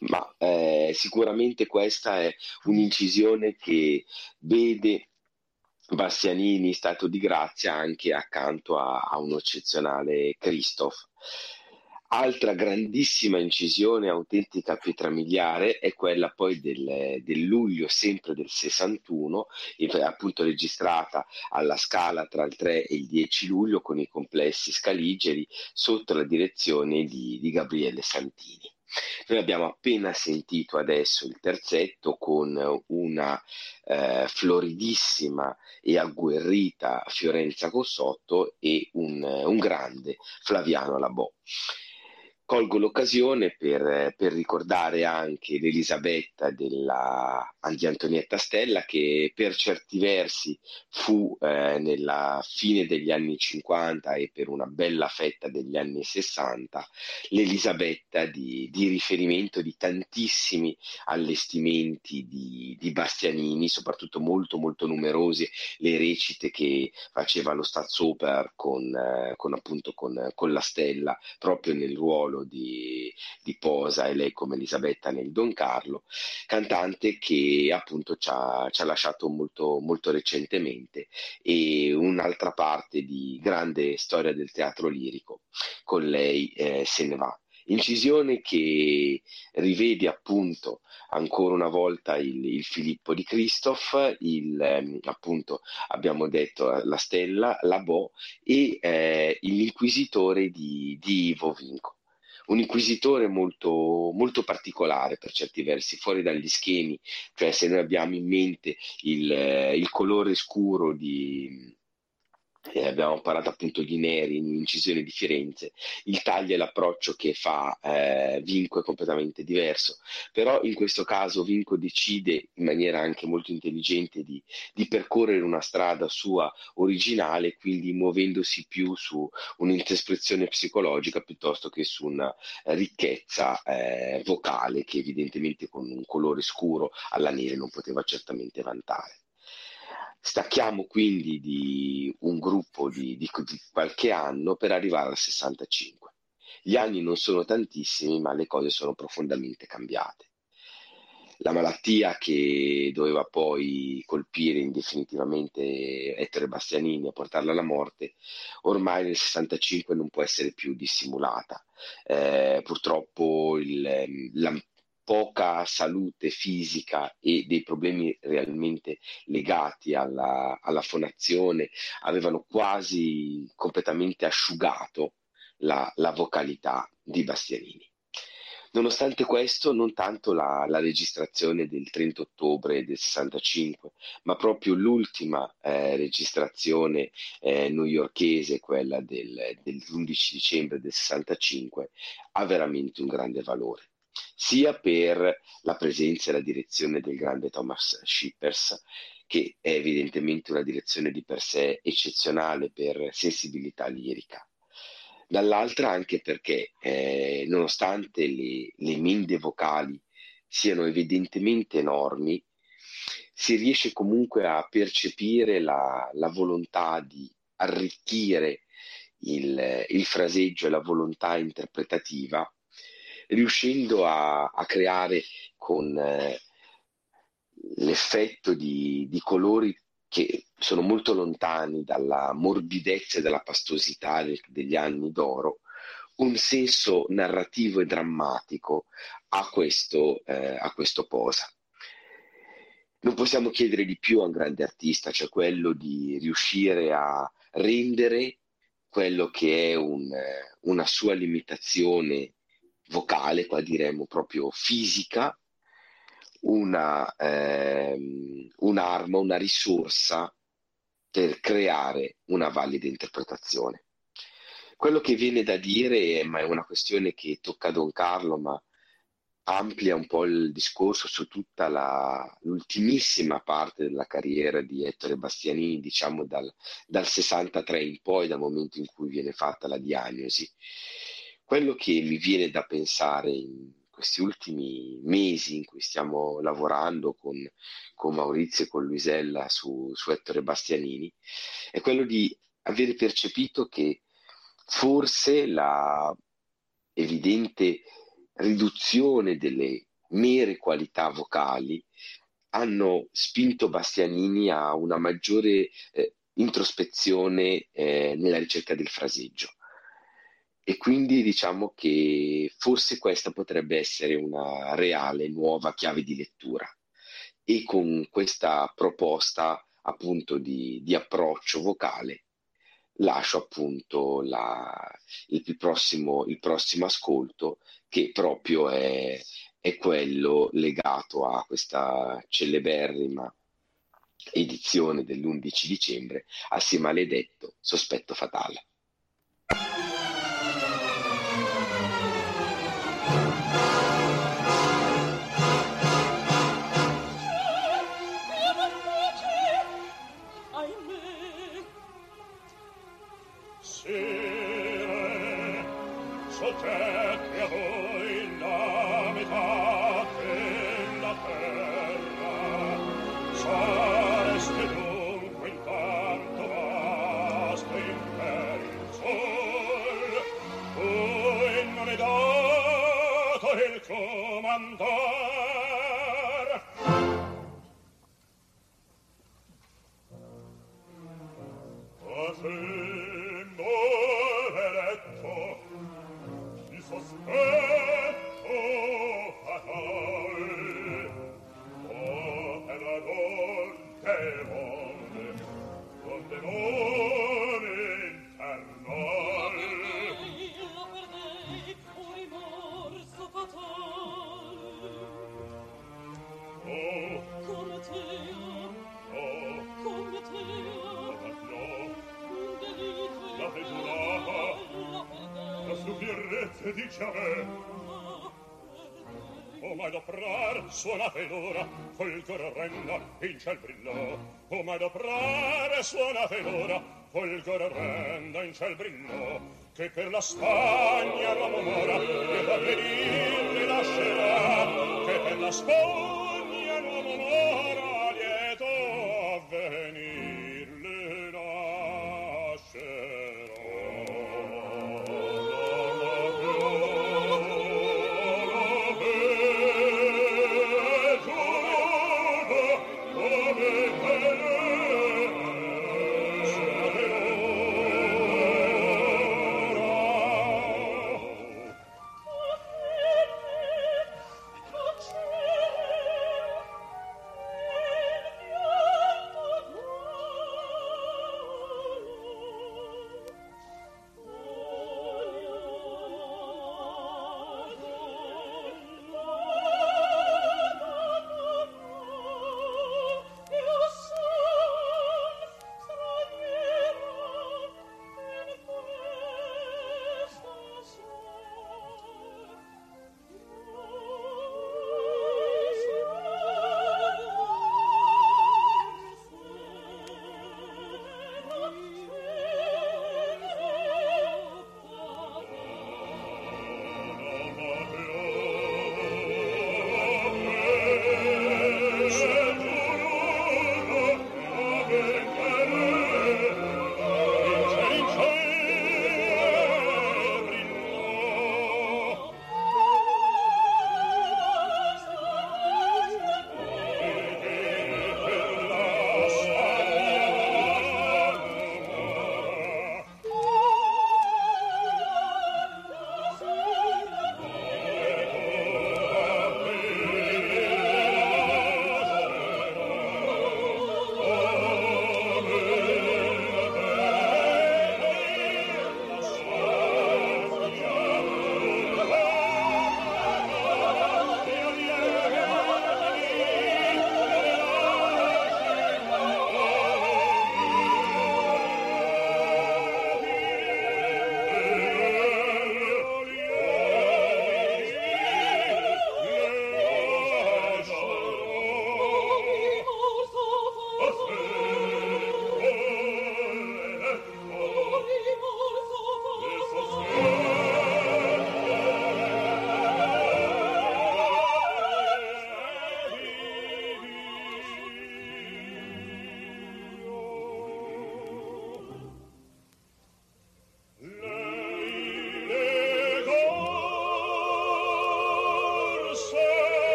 ma eh, sicuramente questa è un'incisione che vede Bastianini stato di grazia anche accanto a, a un eccezionale Christoph. Altra grandissima incisione, autentica pietra miliare, è quella poi del, del, luglio sempre del 61, appunto registrata alla scala tra il 3 e il 10 luglio con i complessi scaligeri sotto la direzione di, di Gabriele Santini. Noi abbiamo appena sentito adesso il terzetto con una eh, floridissima e agguerrita Fiorenza Cossotto e un, un grande Flaviano Labò. Colgo l'occasione per, per, ricordare anche l'Elisabetta della, di Antonietta Stella che per certi versi fu eh, nella fine degli anni 50 e per una bella fetta degli anni 60 l'Elisabetta di, di riferimento di tantissimi allestimenti di, di, Bastianini, soprattutto molto molto numerose le recite che faceva lo Staatsoper con, eh, con appunto con, con la Stella proprio nel ruolo ruolo di, di Posa e lei come Elisabetta nel Don Carlo, cantante che appunto ci ha, ci ha lasciato molto, molto recentemente e un'altra parte di grande storia del teatro lirico, con lei eh, se ne va. Incisione che rivede appunto ancora una volta il, il Filippo di Christoph, il, ehm, appunto abbiamo detto la Stella, la Bo e eh, l'inquisitore di, di Ivo Vinco un inquisitore molto, molto particolare per certi versi, fuori dagli schemi, cioè se noi abbiamo in mente il, il colore scuro di, eh, abbiamo parlato appunto di Neri in un'incisione di Firenze, il taglio e l'approccio che fa eh, Vinco è completamente diverso, però in questo caso Vinco decide in maniera anche molto intelligente di, di percorrere una strada sua originale, quindi muovendosi più su un'interspressione psicologica piuttosto che su una ricchezza eh, vocale che evidentemente con un colore scuro alla neve non poteva certamente vantare. Stacchiamo quindi di un gruppo di, di, di qualche anno per arrivare al 65. Gli anni non sono tantissimi, ma le cose sono profondamente cambiate. La malattia che doveva poi colpire indefinitivamente Ettore Bastianini e portarla alla morte, ormai nel 65 non può essere più dissimulata. Eh, purtroppo il, la poca salute fisica e dei problemi realmente legati alla, alla fonazione avevano quasi completamente asciugato la, la vocalità di Bastianini. Nonostante questo, non tanto la, la, registrazione del 30 ottobre del 65, ma proprio l'ultima eh, registrazione eh, newyorkese, quella del, dell'11 dicembre del 65, ha veramente un grande valore sia per la presenza e la direzione del grande Thomas Shippers, che è evidentemente una direzione di per sé eccezionale per sensibilità lirica, dall'altra anche perché eh, nonostante le, le minde vocali siano evidentemente enormi, si riesce comunque a percepire la, la volontà di arricchire il, il, fraseggio e la volontà interpretativa riuscendo a, a creare con eh, l'effetto di, di colori che sono molto lontani dalla morbidezza e dalla pastosità degli anni d'oro, un senso narrativo e drammatico a questo, eh, a questo posa. Non possiamo chiedere di più a un grande artista, cioè quello di riuscire a rendere quello che è un, una sua limitazione vocale, qua diremmo proprio fisica, una, ehm, un'arma, una risorsa per creare una valida interpretazione. Quello che viene da dire, ma è una questione che tocca Don Carlo, ma amplia un po' il discorso su tutta la, l'ultimissima parte della carriera di Ettore Bastianini, diciamo dal, dal 63 in poi, dal momento in cui viene fatta la diagnosi. Quello che mi viene da pensare in questi ultimi mesi in cui stiamo lavorando con, con Maurizio e con Luisella su, su Ettore Bastianini è quello di avere percepito che forse la evidente riduzione delle mere qualità vocali hanno spinto Bastianini a una maggiore eh, introspezione eh, nella ricerca del fraseggio. E quindi diciamo che forse questa potrebbe essere una reale nuova chiave di lettura. E con questa proposta appunto di, di approccio vocale lascio appunto la, il, prossimo, il, prossimo, ascolto che proprio è, è quello legato a questa celeberrima edizione dell'11 dicembre assieme a Maledetto, Sospetto Fatale. Suonate l'ora, folgor renna, in ciel brillò. Come adoprare suonate l'ora, folgor renda, in ciel brillò. Che per la Spagna l'uomo mora, che da venire lascerà. Che per la Spagna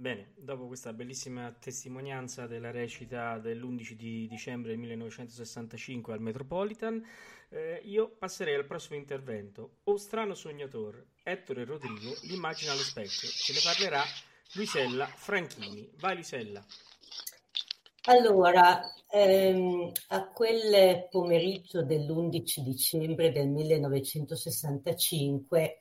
Bene, dopo questa bellissima testimonianza della recita dell'11 di dicembre 1965 al Metropolitan, eh, io passerei al prossimo intervento. O strano sognator, Ettore Rodrigo l'immagina allo specchio. Ce ne parlerà Luisella Franchini. Vai Luisella. Allora, ehm, a quel pomeriggio dell'11 dicembre del 1965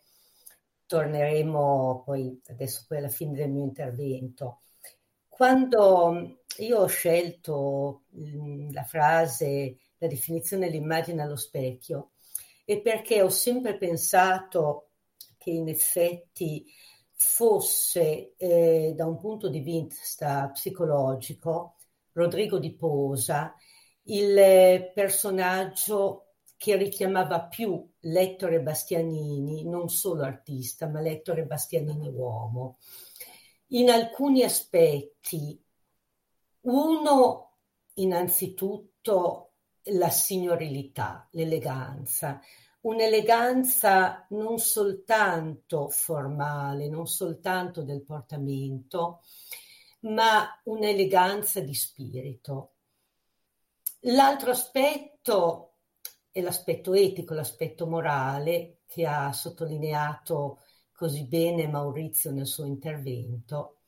torneremo poi adesso poi alla fine del mio intervento. Quando io ho scelto mh, la frase, la definizione dell'immagine allo specchio, è perché ho sempre pensato che in effetti fosse eh, da un punto di vista psicologico Rodrigo di Posa il personaggio che richiamava più Lettore Bastianini, non solo artista, ma Lettore Bastianini uomo. In alcuni aspetti, uno innanzitutto la signorilità, l'eleganza, un'eleganza non soltanto formale, non soltanto del portamento, ma un'eleganza di spirito. L'altro aspetto è l'aspetto etico, l'aspetto morale che ha sottolineato così bene Maurizio nel suo intervento.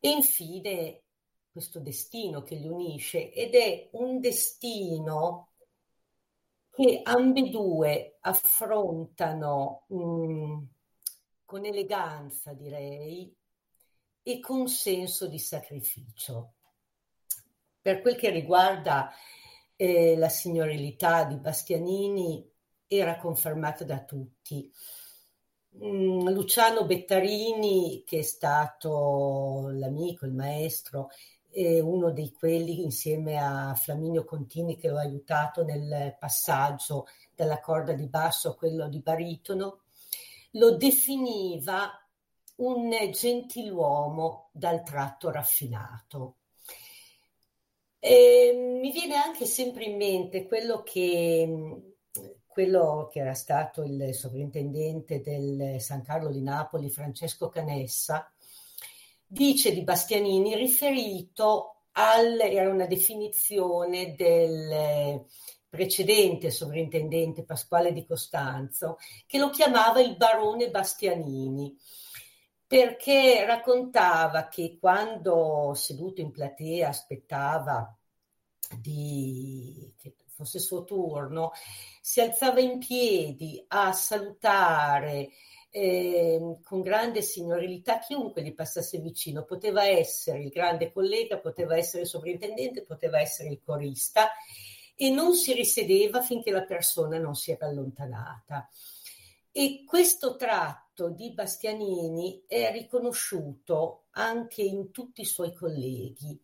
E infine questo destino che li unisce ed è un destino che ambedue affrontano mh, con eleganza, direi, e con senso di sacrificio. Per quel che riguarda eh, la signorilità di Bastianini era confermata da tutti. Mm, Luciano Bettarini, che è stato l'amico, il maestro, è uno di quelli insieme a Flaminio Contini che lo ha aiutato nel passaggio dalla corda di basso a quello di baritono, lo definiva un gentiluomo dal tratto raffinato. E mi viene anche sempre in mente quello che, quello che era stato il sovrintendente del San Carlo di Napoli, Francesco Canessa, dice di Bastianini riferito al, era una definizione del precedente sovrintendente Pasquale di Costanzo, che lo chiamava il barone Bastianini perché raccontava che quando seduto in platea aspettava di, che fosse il suo turno, si alzava in piedi a salutare eh, con grande signorilità chiunque gli passasse vicino. Poteva essere il grande collega, poteva essere il sovrintendente, poteva essere il corista e non si risedeva finché la persona non si era allontanata. E questo tratto di Bastianini è riconosciuto anche in tutti i suoi colleghi.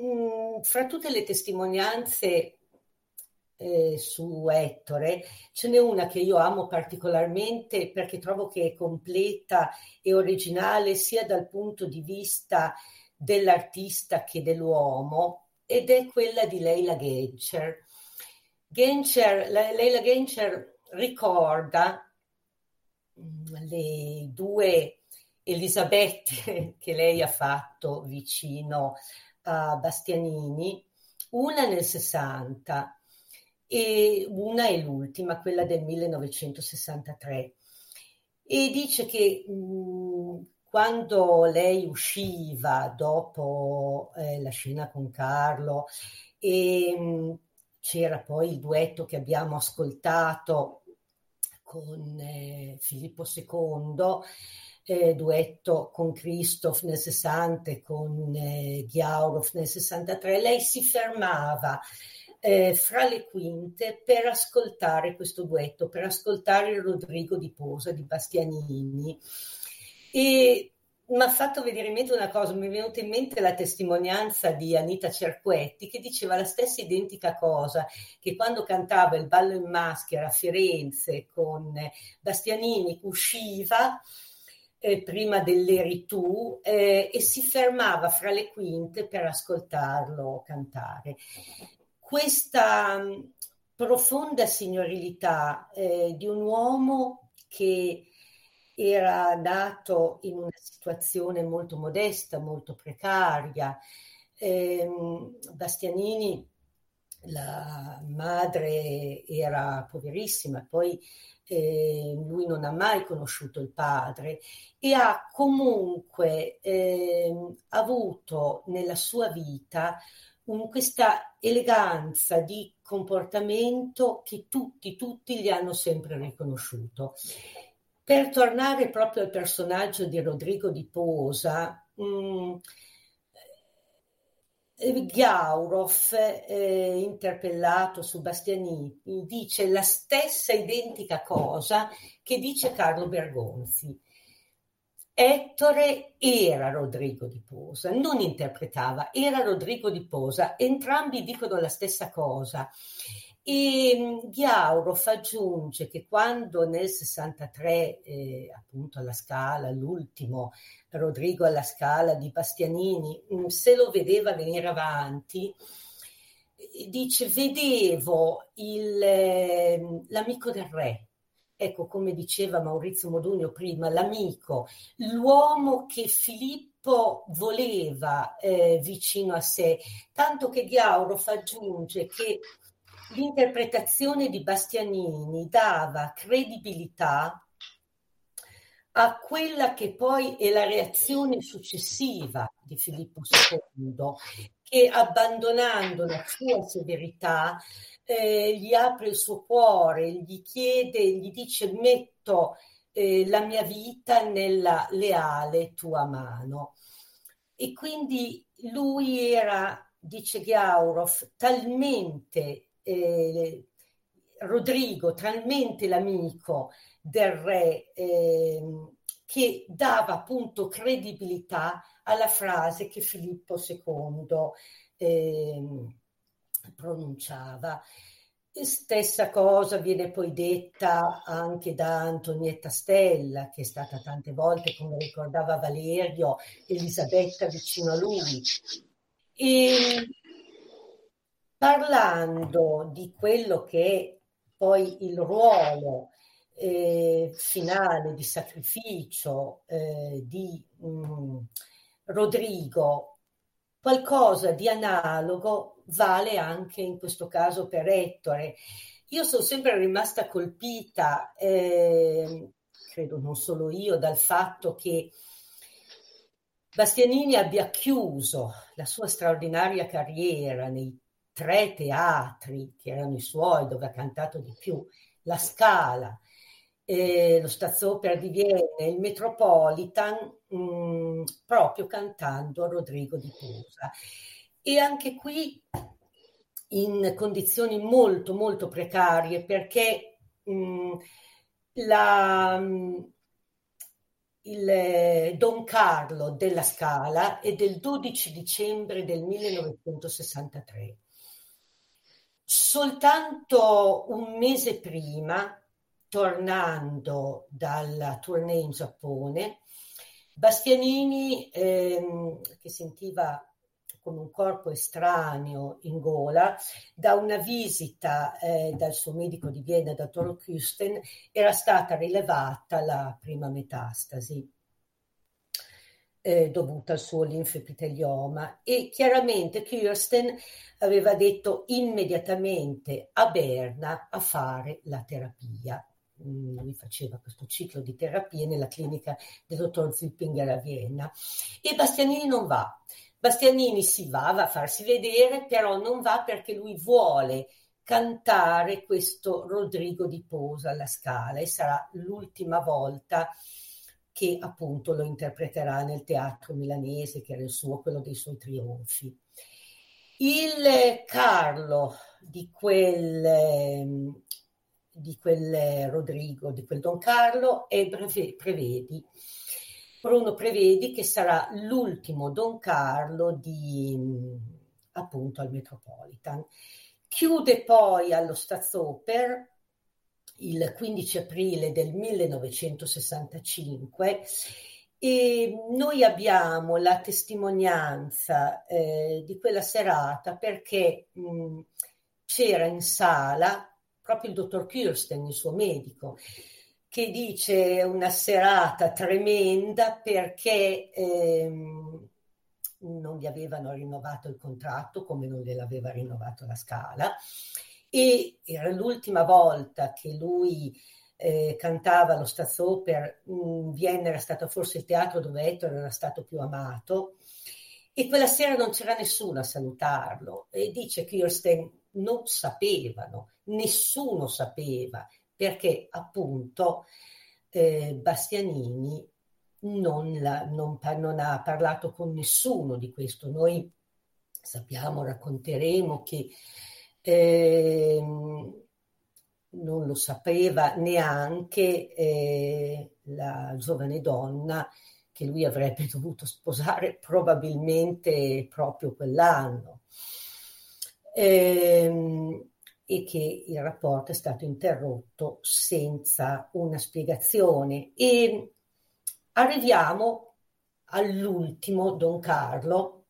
Mm, fra tutte le testimonianze eh, su Ettore, ce n'è una che io amo particolarmente perché trovo che è completa e originale sia dal punto di vista dell'artista che dell'uomo ed è quella di Leila Genscher. Genscher Leila Genscher ricorda le due Elisabette che lei ha fatto vicino a Bastianini, una nel 60 e una è l'ultima, quella del 1963. E dice che mh, quando lei usciva dopo eh, la scena con Carlo e mh, c'era poi il duetto che abbiamo ascoltato con eh, Filippo II, eh, duetto con Christoph nel 60 e con eh, Ghiaurov nel 63, lei si fermava eh, fra le quinte per ascoltare questo duetto, per ascoltare Rodrigo di Posa di Bastianini. E mi ha fatto vedere in mente una cosa, mi è venuta in mente la testimonianza di Anita Cerquetti che diceva la stessa identica cosa, che quando cantava il ballo in maschera a Firenze con Bastianini usciva eh, prima dell'Eritù eh, e si fermava fra le quinte per ascoltarlo cantare. Questa profonda signorilità eh, di un uomo che era nato in una situazione molto modesta, molto precaria. Eh, Bastianini, la madre era poverissima, poi eh, lui non ha mai conosciuto il padre e ha comunque eh, avuto nella sua vita un, questa eleganza di comportamento che tutti, tutti gli hanno sempre riconosciuto. Per tornare proprio al personaggio di Rodrigo di Posa, mh, mm, Ghiaurov, eh, interpellato su Bastianini, dice la stessa identica cosa che dice Carlo Bergonzi. Ettore era Rodrigo di Posa, non interpretava, era Rodrigo di Posa, entrambi dicono la stessa cosa. E mm, Ghiaurov aggiunge che quando nel 63, eh, appunto alla Scala, l'ultimo Rodrigo alla Scala di Bastianini, mm, se lo vedeva venire avanti, eh, dice vedevo il, ehm, l'amico del re, ecco come diceva Maurizio Modugno prima, l'amico, l'uomo che Filippo voleva eh, vicino a sé, tanto che Ghiauro aggiunge che l'interpretazione di Bastianini dava credibilità a quella che poi è la reazione successiva di Filippo II, che abbandonando la sua severità eh, gli apre il suo cuore, gli chiede, gli dice metto eh, la mia vita nella leale tua mano. E quindi lui era, dice Ghiaurov, talmente eh, Rodrigo, talmente l'amico del re eh, che dava appunto credibilità alla frase che Filippo II eh, pronunciava. Stessa cosa viene poi detta anche da Antonietta Stella, che è stata tante volte, come ricordava Valerio, Elisabetta vicino a lui. E parlando di quello che è poi il ruolo eh, finale di sacrificio eh, di mh, mm, Rodrigo, qualcosa di analogo vale anche in questo caso per Ettore. Io sono sempre rimasta colpita, eh, credo non solo io, dal fatto che Bastianini abbia chiuso la sua straordinaria carriera nei tre teatri che erano i suoi, dove ha cantato di più, la Scala, eh, lo Staatsoper di Vienna, il Metropolitan, mh, mm, proprio cantando Rodrigo di Posa e anche qui in condizioni molto molto precarie perché mh, la, mh, il Don Carlo della Scala è del 12 dicembre del 1963. Soltanto un mese prima, tornando dalla tournée in Giappone, Bastianini, ehm, che sentiva con un corpo estraneo in gola, da una visita eh, dal suo medico di Vienna, dottor Küsten, era stata rilevata la prima metastasi. Eh, dovuta al suo linfepitelioma. E chiaramente Kirsten aveva detto immediatamente a Berna a fare la terapia. Mm, lui faceva questo ciclo di terapie nella clinica del dottor Zippinger a Vienna. E Bastianini non va. Bastianini si va, va a farsi vedere, però non va perché lui vuole cantare questo Rodrigo di Posa alla Scala e sarà l'ultima volta che appunto lo interpreterà nel teatro milanese, che era il suo, quello dei suoi trionfi. Il Carlo di quel, di quel Rodrigo, di quel Don Carlo, è prevedi Bruno Prevedi che sarà l'ultimo Don Carlo di appunto al Metropolitan. Chiude poi allo Staatsoper il 15 aprile del 1965 e noi abbiamo la testimonianza eh, di quella serata perché mh, c'era in sala proprio il dottor Kirsten, il suo medico, che dice una serata tremenda perché ehm, non gli avevano rinnovato il contratto come non gliel'aveva rinnovato la Scala e era l'ultima volta che lui eh, cantava lo Staatsoper in Vienna era stato forse il teatro dove Ettore era stato più amato e quella sera non c'era nessuno a salutarlo e dice Kirsten non sapevano, nessuno sapeva perché appunto eh, Bastianini non, la, non, non, ha parlato con nessuno di questo. Noi sappiamo, racconteremo che eh, non lo sapeva neanche eh, la giovane donna che lui avrebbe dovuto sposare probabilmente proprio quell'anno. Eh, e che il rapporto è stato interrotto senza una spiegazione. E arriviamo all'ultimo Don Carlo,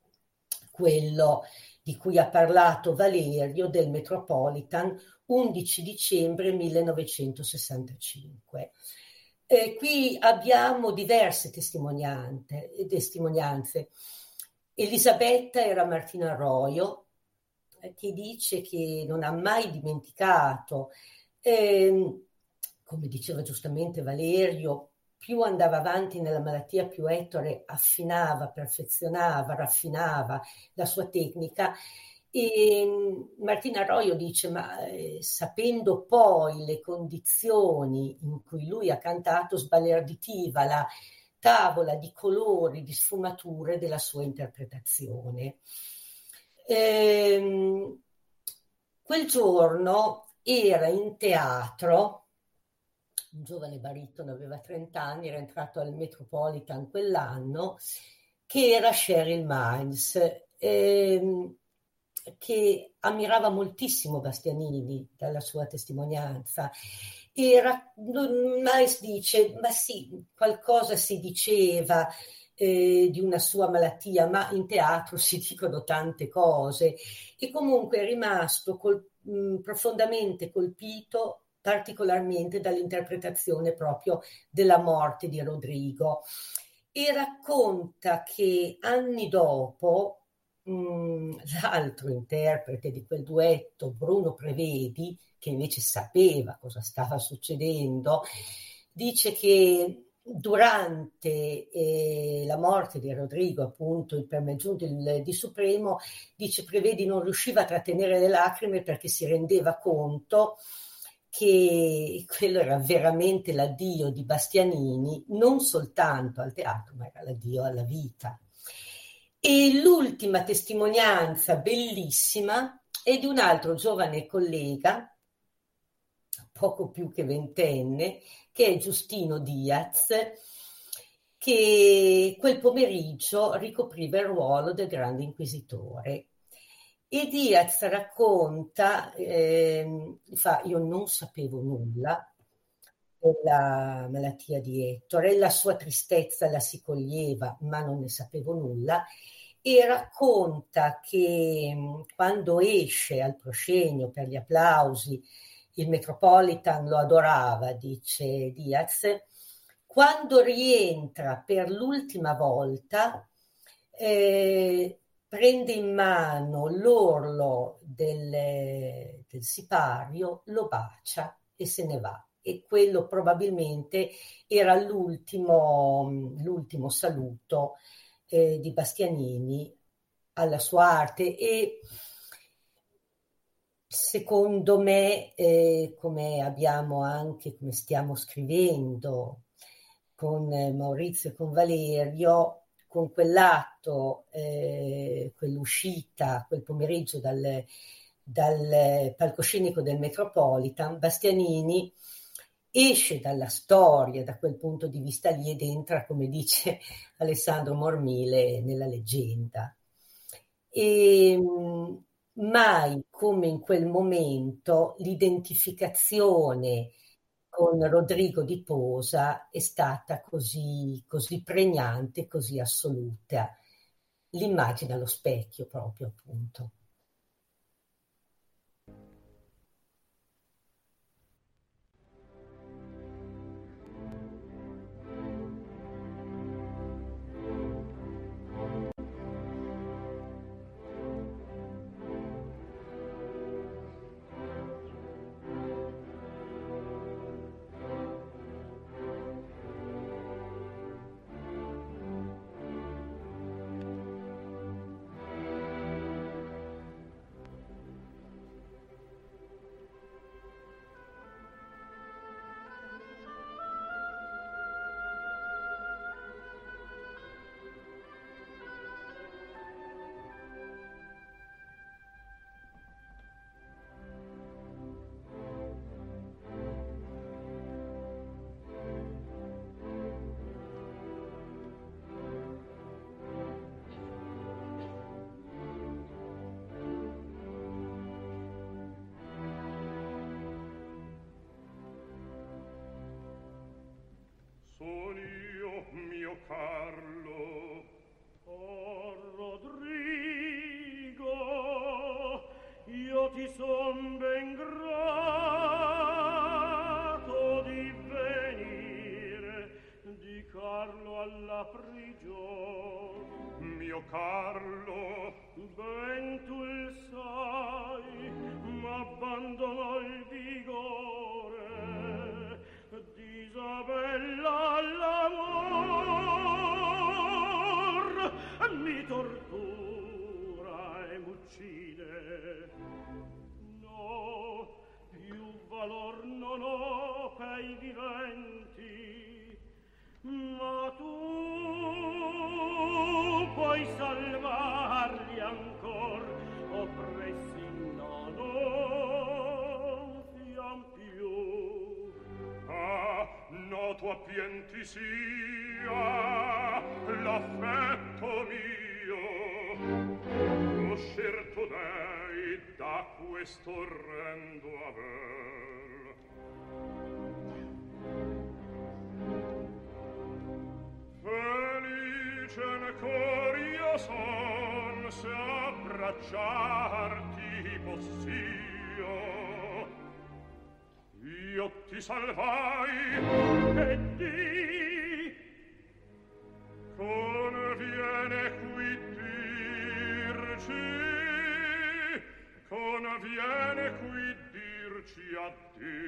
quello di cui ha parlato Valerio del Metropolitan 11 dicembre 1965. Eh, qui abbiamo diverse testimonianze. Elisabetta era Martina Arroyo, che dice che non ha mai dimenticato, eh, come diceva giustamente Valerio, più andava avanti nella malattia, più Ettore affinava, perfezionava, raffinava la sua tecnica. E mm, Martina Arroyo dice, ma eh, sapendo poi le condizioni in cui lui ha cantato, sbalerditiva la tavola di colori, di sfumature della sua interpretazione. Ehm, quel giorno era in teatro, un giovane baritono, aveva 30 anni, era entrato al Metropolitan quell'anno, che era Cheryl Miles, ehm, che ammirava moltissimo Bastianini dalla sua testimonianza. Era, Miles dice, ma sì, qualcosa si diceva, eh, di una sua malattia, ma in teatro si dicono tante cose e comunque è rimasto col, mh, profondamente colpito particolarmente dall'interpretazione proprio della morte di Rodrigo. E racconta che anni dopo mh, l'altro interprete di quel duetto, Bruno Prevedi, che invece sapeva cosa stava succedendo, dice che durante eh, la morte di Rodrigo, appunto, il permaggiunto di Supremo, dice Prevedi non riusciva a trattenere le lacrime perché si rendeva conto che quello era veramente l'addio di Bastianini, non soltanto al teatro, ma era l'addio alla vita. E l'ultima testimonianza bellissima è di un altro giovane collega, poco più che ventenne, che è Giustino Diaz, che quel pomeriggio ricopriva il ruolo del grande inquisitore. E Diaz racconta, eh, fa, io non sapevo nulla della malattia di Ettore, la sua tristezza la si coglieva, ma non ne sapevo nulla, e racconta che quando esce al proscenio per gli applausi il Metropolitan lo adorava, dice Diaz, quando rientra per l'ultima volta eh, prende in mano l'orlo del, del sipario, lo bacia e se ne va. E quello probabilmente era l'ultimo, l'ultimo saluto eh, di Bastianini alla sua arte e secondo me, eh, come abbiamo anche, come stiamo scrivendo con eh, Maurizio e con Valerio, con quell'atto, eh, quell'uscita, quel pomeriggio dal, dal palcoscenico del Metropolitan, Bastianini esce dalla storia da quel punto di vista lì ed entra, come dice Alessandro Mormile, nella leggenda. E, ehm, mai come in quel momento l'identificazione con Rodrigo di Posa è stata così, così pregnante, così assoluta. L'immagine allo specchio proprio, appunto. mi salvai e di conviene qui dirci conviene qui dirci a te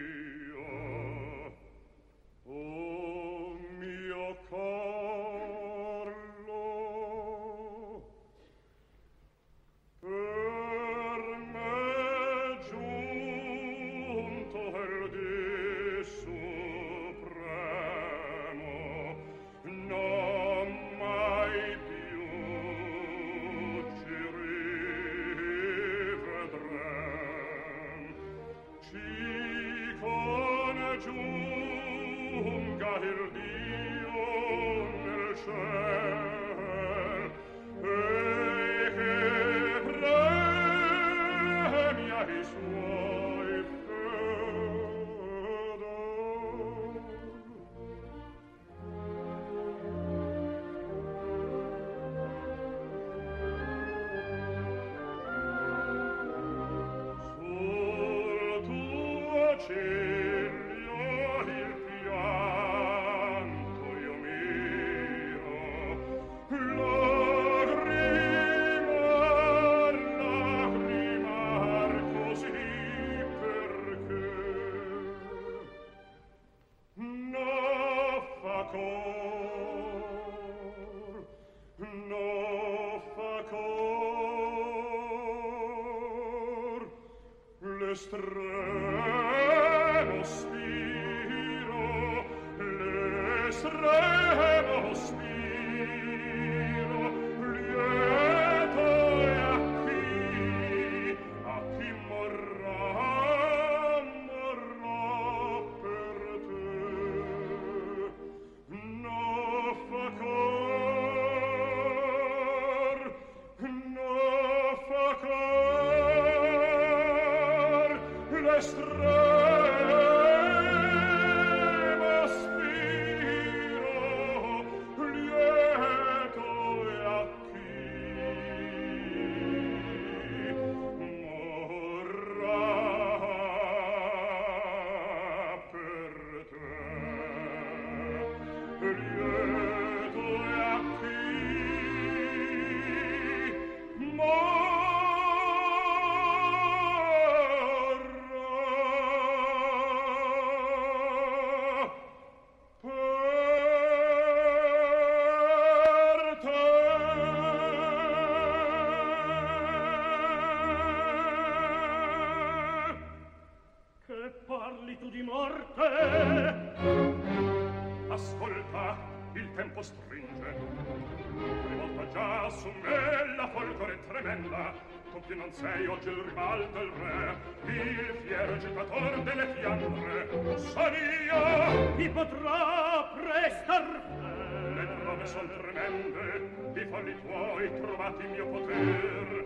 sol tremende di folli tuoi trovati il mio poter.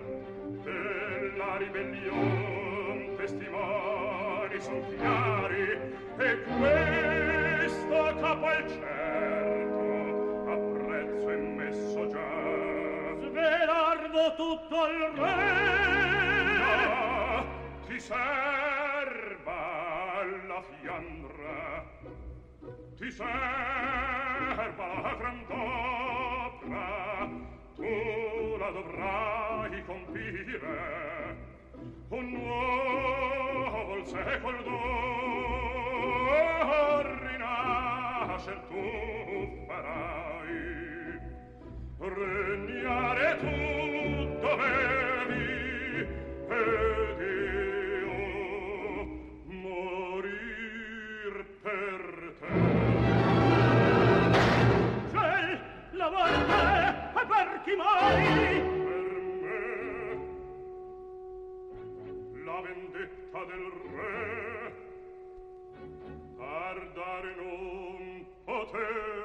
E la ribellion testimoni son chiari e questo capo al certo apprezzo e messo già. Svelarvo tutto il re. Ah, ti serva la fiandra ti serva la gran tu la dovrai compire. Un nuovo il secol rinascer tu farai regnare tu dov'è manchi mai per me. La vendetta del re tardare non potea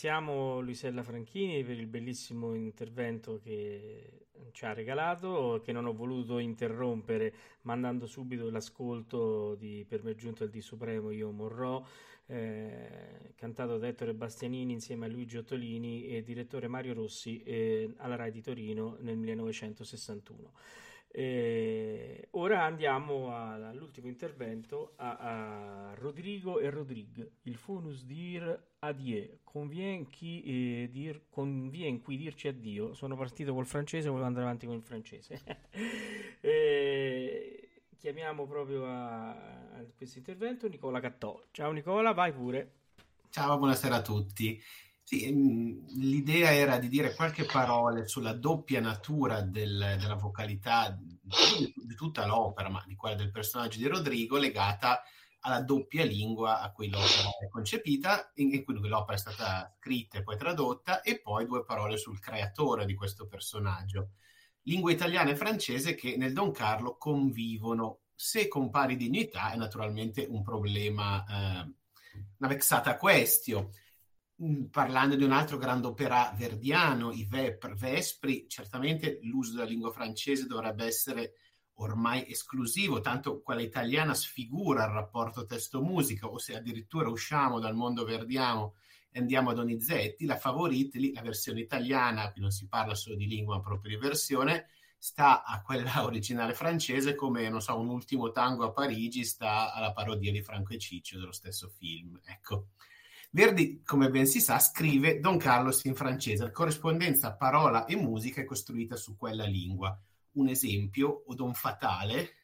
ringraziamo Luisella Franchini per il bellissimo intervento che ci ha regalato, che non ho voluto interrompere mandando subito l'ascolto di Per me giunto il di Supremo Io Morrò, eh, cantato da Ettore Bastianini insieme a Luigi Ottolini e direttore Mario Rossi eh, alla Rai di Torino nel 1961. Eh, ora andiamo all'ultimo intervento a, a Rodrigo e Rodrigue. Il funus dir adie. Convien qui, eh, dir, convien qui dirci addio. Sono partito col francese, volevo andare avanti con il francese. Eh, chiamiamo proprio a, a questo intervento Nicola Cattò. Ciao Nicola, vai pure. Ciao, buonasera a tutti. Sì, mh, l'idea era di dire qualche parola sulla doppia natura del- della vocalità di, di tutta l'opera, ma di quella del personaggio di Rodrigo, legata alla doppia lingua a cui l'opera è concepita, in, cui l'opera è stata scritta e poi tradotta, e poi due parole sul creatore di questo personaggio. Lingua italiana e francese che nel Don Carlo convivono, se con pari dignità è naturalmente un problema, eh, una vexata questio. mm, parlando di un altro grande opera verdiano, i Vespri, certamente l'uso della lingua francese dovrebbe essere ormai esclusivo, tanto quella italiana sfigura il rapporto testo-musica, o se addirittura usciamo dal mondo verdiano e andiamo a Donizetti, la favorita, la versione italiana, qui non si parla solo di lingua ma proprio di versione, sta a quella originale francese come, non so, un ultimo tango a Parigi sta alla parodia di Franco e Ciccio dello stesso film. Ecco. Verdi, come ben si sa, scrive Don Carlos in francese. La corrispondenza parola e musica è costruita su quella lingua. Un esempio, o Don Fatale,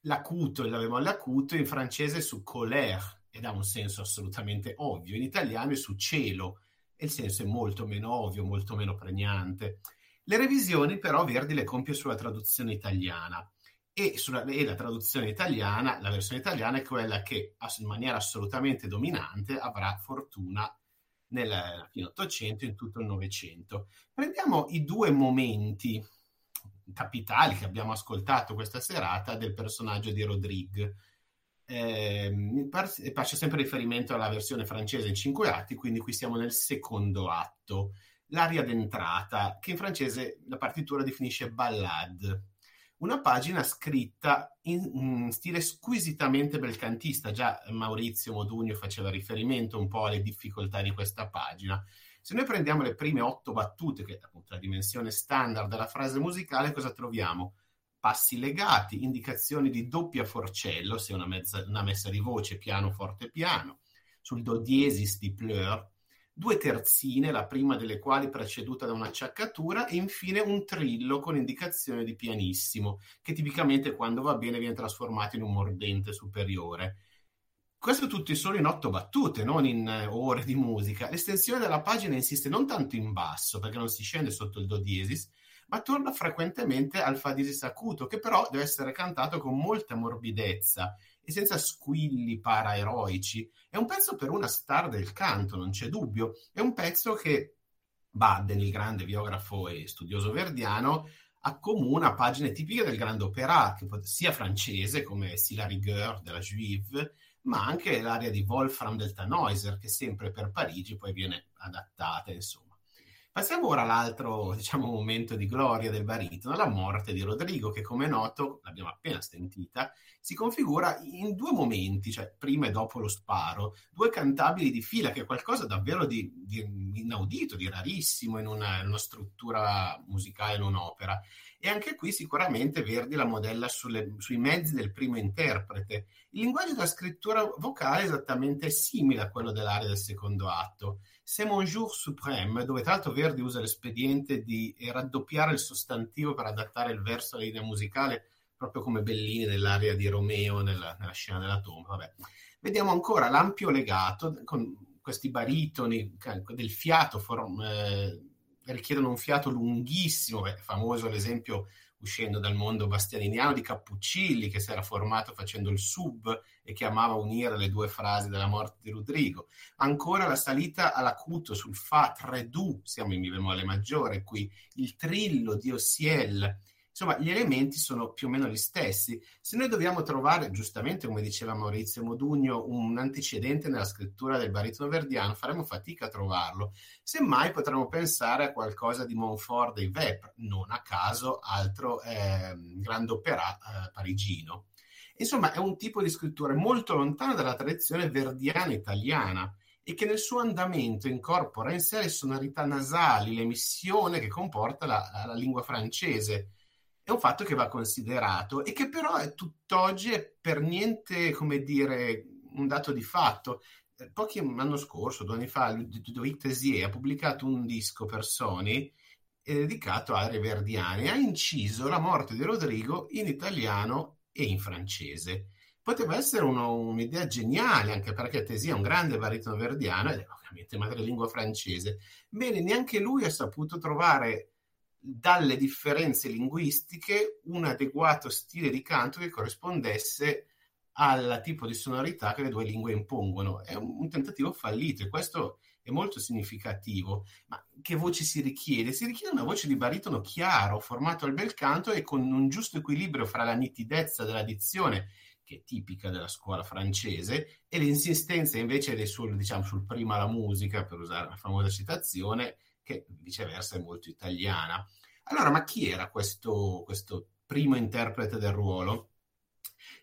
l'acuto e la bemolle acuto in francese su colère ed ha un senso assolutamente ovvio, in italiano è su cielo e il senso è molto meno ovvio, molto meno pregnante. Le revisioni però Verdi le compie sulla traduzione italiana e, sulla, e la traduzione italiana, la versione italiana è quella che in maniera assolutamente dominante avrà fortuna nel fine Ottocento e in tutto il Novecento. Prendiamo i due momenti capitali che abbiamo ascoltato questa serata del personaggio di Rodrigue. Eh, faccio sempre riferimento alla versione francese in cinque atti, quindi qui siamo nel secondo atto l'aria d'entrata, che in francese la partitura definisce ballade. Una pagina scritta in, in stile squisitamente belcantista, già Maurizio Modugno faceva riferimento un po' alle difficoltà di questa pagina. Se noi prendiamo le prime otto battute, che è appunto la dimensione standard della frase musicale, cosa troviamo? Passi legati, indicazioni di doppia forcello, se una, mezza, una messa di voce piano, forte, piano, sul do diesis di pleur, due terzine, la prima delle quali preceduta da un'acciaccatura, e infine un trillo con indicazione di pianissimo, che tipicamente quando va bene viene trasformato in un mordente superiore. Questo tutto solo in otto battute, non in eh, ore di musica. L'estensione della pagina insiste non tanto in basso, perché non si scende sotto il do diesis, ma torna frequentemente al fa diesis acuto, che però deve essere cantato con molta morbidezza e senza squilli paraeroici. È un pezzo per una star del canto, non c'è dubbio. È un pezzo che Baden, il grande biografo e studioso verdiano, accomuna pagine tipiche del grande opera, che sia francese come la rigueur della Juive, ma anche l'aria di Wolfram del Tannhäuser, che sempre per Parigi poi viene adattata, insomma. Passiamo ora all'altro diciamo, momento di gloria del baritono, la morte di Rodrigo, che come è noto, l'abbiamo appena sentita, si configura in due momenti, cioè prima e dopo lo sparo, due cantabili di fila, che è qualcosa davvero di, di inaudito, di rarissimo in una, in una, struttura musicale, in un'opera. E anche qui sicuramente Verdi la modella sulle, sui mezzi del primo interprete. Il linguaggio della scrittura vocale è esattamente simile a quello dell'area del secondo atto c'est mon jour suprême, dove tra l'altro Verdi usa l'espediente di raddoppiare il sostantivo per adattare il verso alla linea musicale, proprio come Bellini nell'area di Romeo nella, nella scena della tomba. Vabbè. Vediamo ancora l'ampio legato con questi baritoni del fiato, form, eh, richiedono un fiato lunghissimo, beh, famoso l'esempio uscendo dal mondo bastianiniano di Cappuccilli, che si era formato facendo il sub e che amava unire le due frasi della morte di Rodrigo. Ancora la salita all'acuto sul Fa 3 Du, siamo in Mi bemolle maggiore qui, il trillo di Ossiel, Insomma, gli elementi sono più o meno gli stessi. Se noi dobbiamo trovare, giustamente, come diceva Maurizio Modugno, un antecedente nella scrittura del baritono verdiano, faremo fatica a trovarlo. Semmai potremmo pensare a qualcosa di Montfort dei Vepr, non a caso altro eh, grande opera eh, parigino. Insomma, è un tipo di scrittura molto lontano dalla tradizione verdiana italiana e che nel suo andamento incorpora in sé le sonorità nasali, l'emissione che comporta la, la lingua francese è un fatto che va considerato e che però è tutt'oggi è per niente, come dire, un dato di fatto. Eh, pochi anni scorso, due anni fa, Ludovic Tessier ha pubblicato un disco per Sony dedicato a Reverdiani. Ha inciso la morte di Rodrigo in italiano e in francese. Poteva essere uno, un'idea geniale, anche perché Tessier è un grande baritono verdiano ed è ovviamente madrelingua francese. Bene, neanche lui ha saputo trovare dalle differenze linguistiche un adeguato stile di canto che corrispondesse al tipo di sonorità che le due lingue impongono. È un, tentativo fallito e questo è molto significativo. Ma che voce si richiede? Si richiede una voce di baritono chiaro, formato al bel canto e con un giusto equilibrio fra la nitidezza della dizione, che è tipica della scuola francese, e l'insistenza invece è sul, diciamo, sul prima la musica, per usare una famosa citazione, che viceversa è molto italiana. Allora, ma chi era questo, questo primo interprete del ruolo?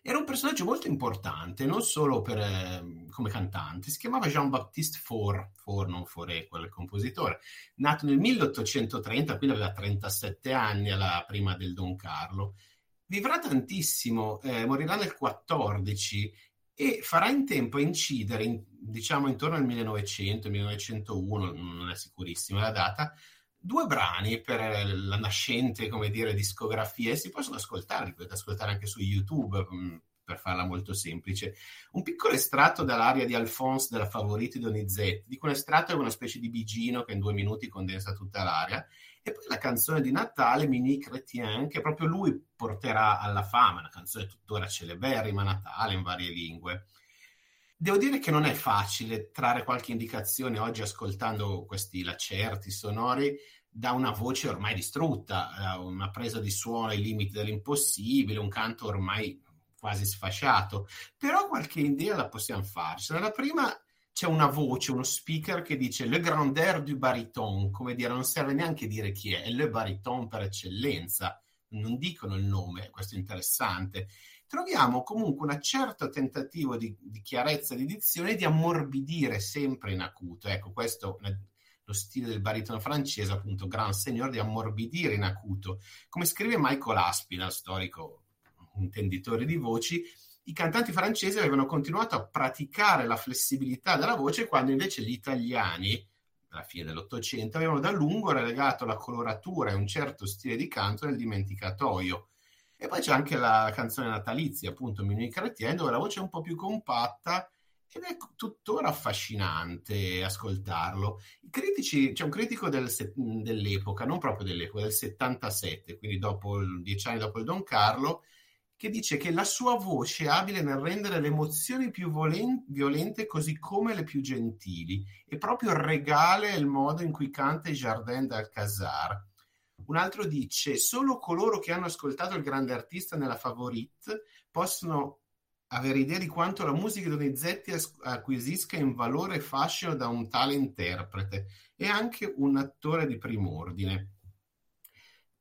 Era un personaggio molto importante, non solo per, eh, come cantante, si chiamava Jean-Baptiste Faure, Faure non Fauré, quello il compositore, nato nel 1830, quindi aveva 37 anni alla prima del Don Carlo. Vivrà tantissimo, eh, morirà nel 14 e farà in tempo a incidere, in, diciamo intorno al 1900-1901, non è sicurissima la data, due brani per la nascente, come dire, discografia e si possono ascoltare, li potete ascoltare anche su YouTube mm, per farla molto semplice. Un piccolo estratto dall'aria di Alphonse della Favoriti Donizetti, dico un estratto è una specie di bigino che in due minuti condensa tutta l'aria, e poi la canzone di Natale, Mini Chrétien, che proprio lui porterà alla fama, una canzone tuttora celeberrima, Natale in varie lingue. Devo dire che non è facile trarre qualche indicazione oggi ascoltando questi lacerti sonori da una voce ormai distrutta, una presa di suono ai limiti dell'impossibile, un canto ormai quasi sfasciato, però qualche idea la possiamo farci. La prima c'è una voce, uno speaker che dice le grandeur du bariton, come dire, non serve neanche dire chi è, è le bariton per eccellenza, non dicono il nome, questo è interessante troviamo comunque un certo tentativo di, di chiarezza di dizione di ammorbidire sempre in acuto. Ecco, questo è lo stile del baritono francese, appunto, Grand Seigneur, di ammorbidire in acuto. Come scrive Michael Aspinall, storico intenditore di voci, i cantanti francesi avevano continuato a praticare la flessibilità della voce quando invece gli italiani, alla fine dell'Ottocento, avevano da lungo relegato la coloratura e un certo stile di canto nel dimenticatoio e poi c'è anche la canzone natalizia, appunto, Minuit Chrétien, dove la voce è un po' più compatta ed è tuttora affascinante ascoltarlo. Critici, c'è un critico del, dell'epoca, non proprio dell'epoca, del 77, quindi dopo, dieci anni dopo il Don Carlo, che dice che la sua voce è abile nel rendere le emozioni più volen- violente così come le più gentili. E proprio regale il modo in cui canta i Jardin d'Alcazar. Un altro dice: Solo coloro che hanno ascoltato il grande artista nella Favorite possono avere idea di quanto la musica di Donizetti acquisisca in valore e fascino da un tale interprete. E anche un attore di prim'ordine.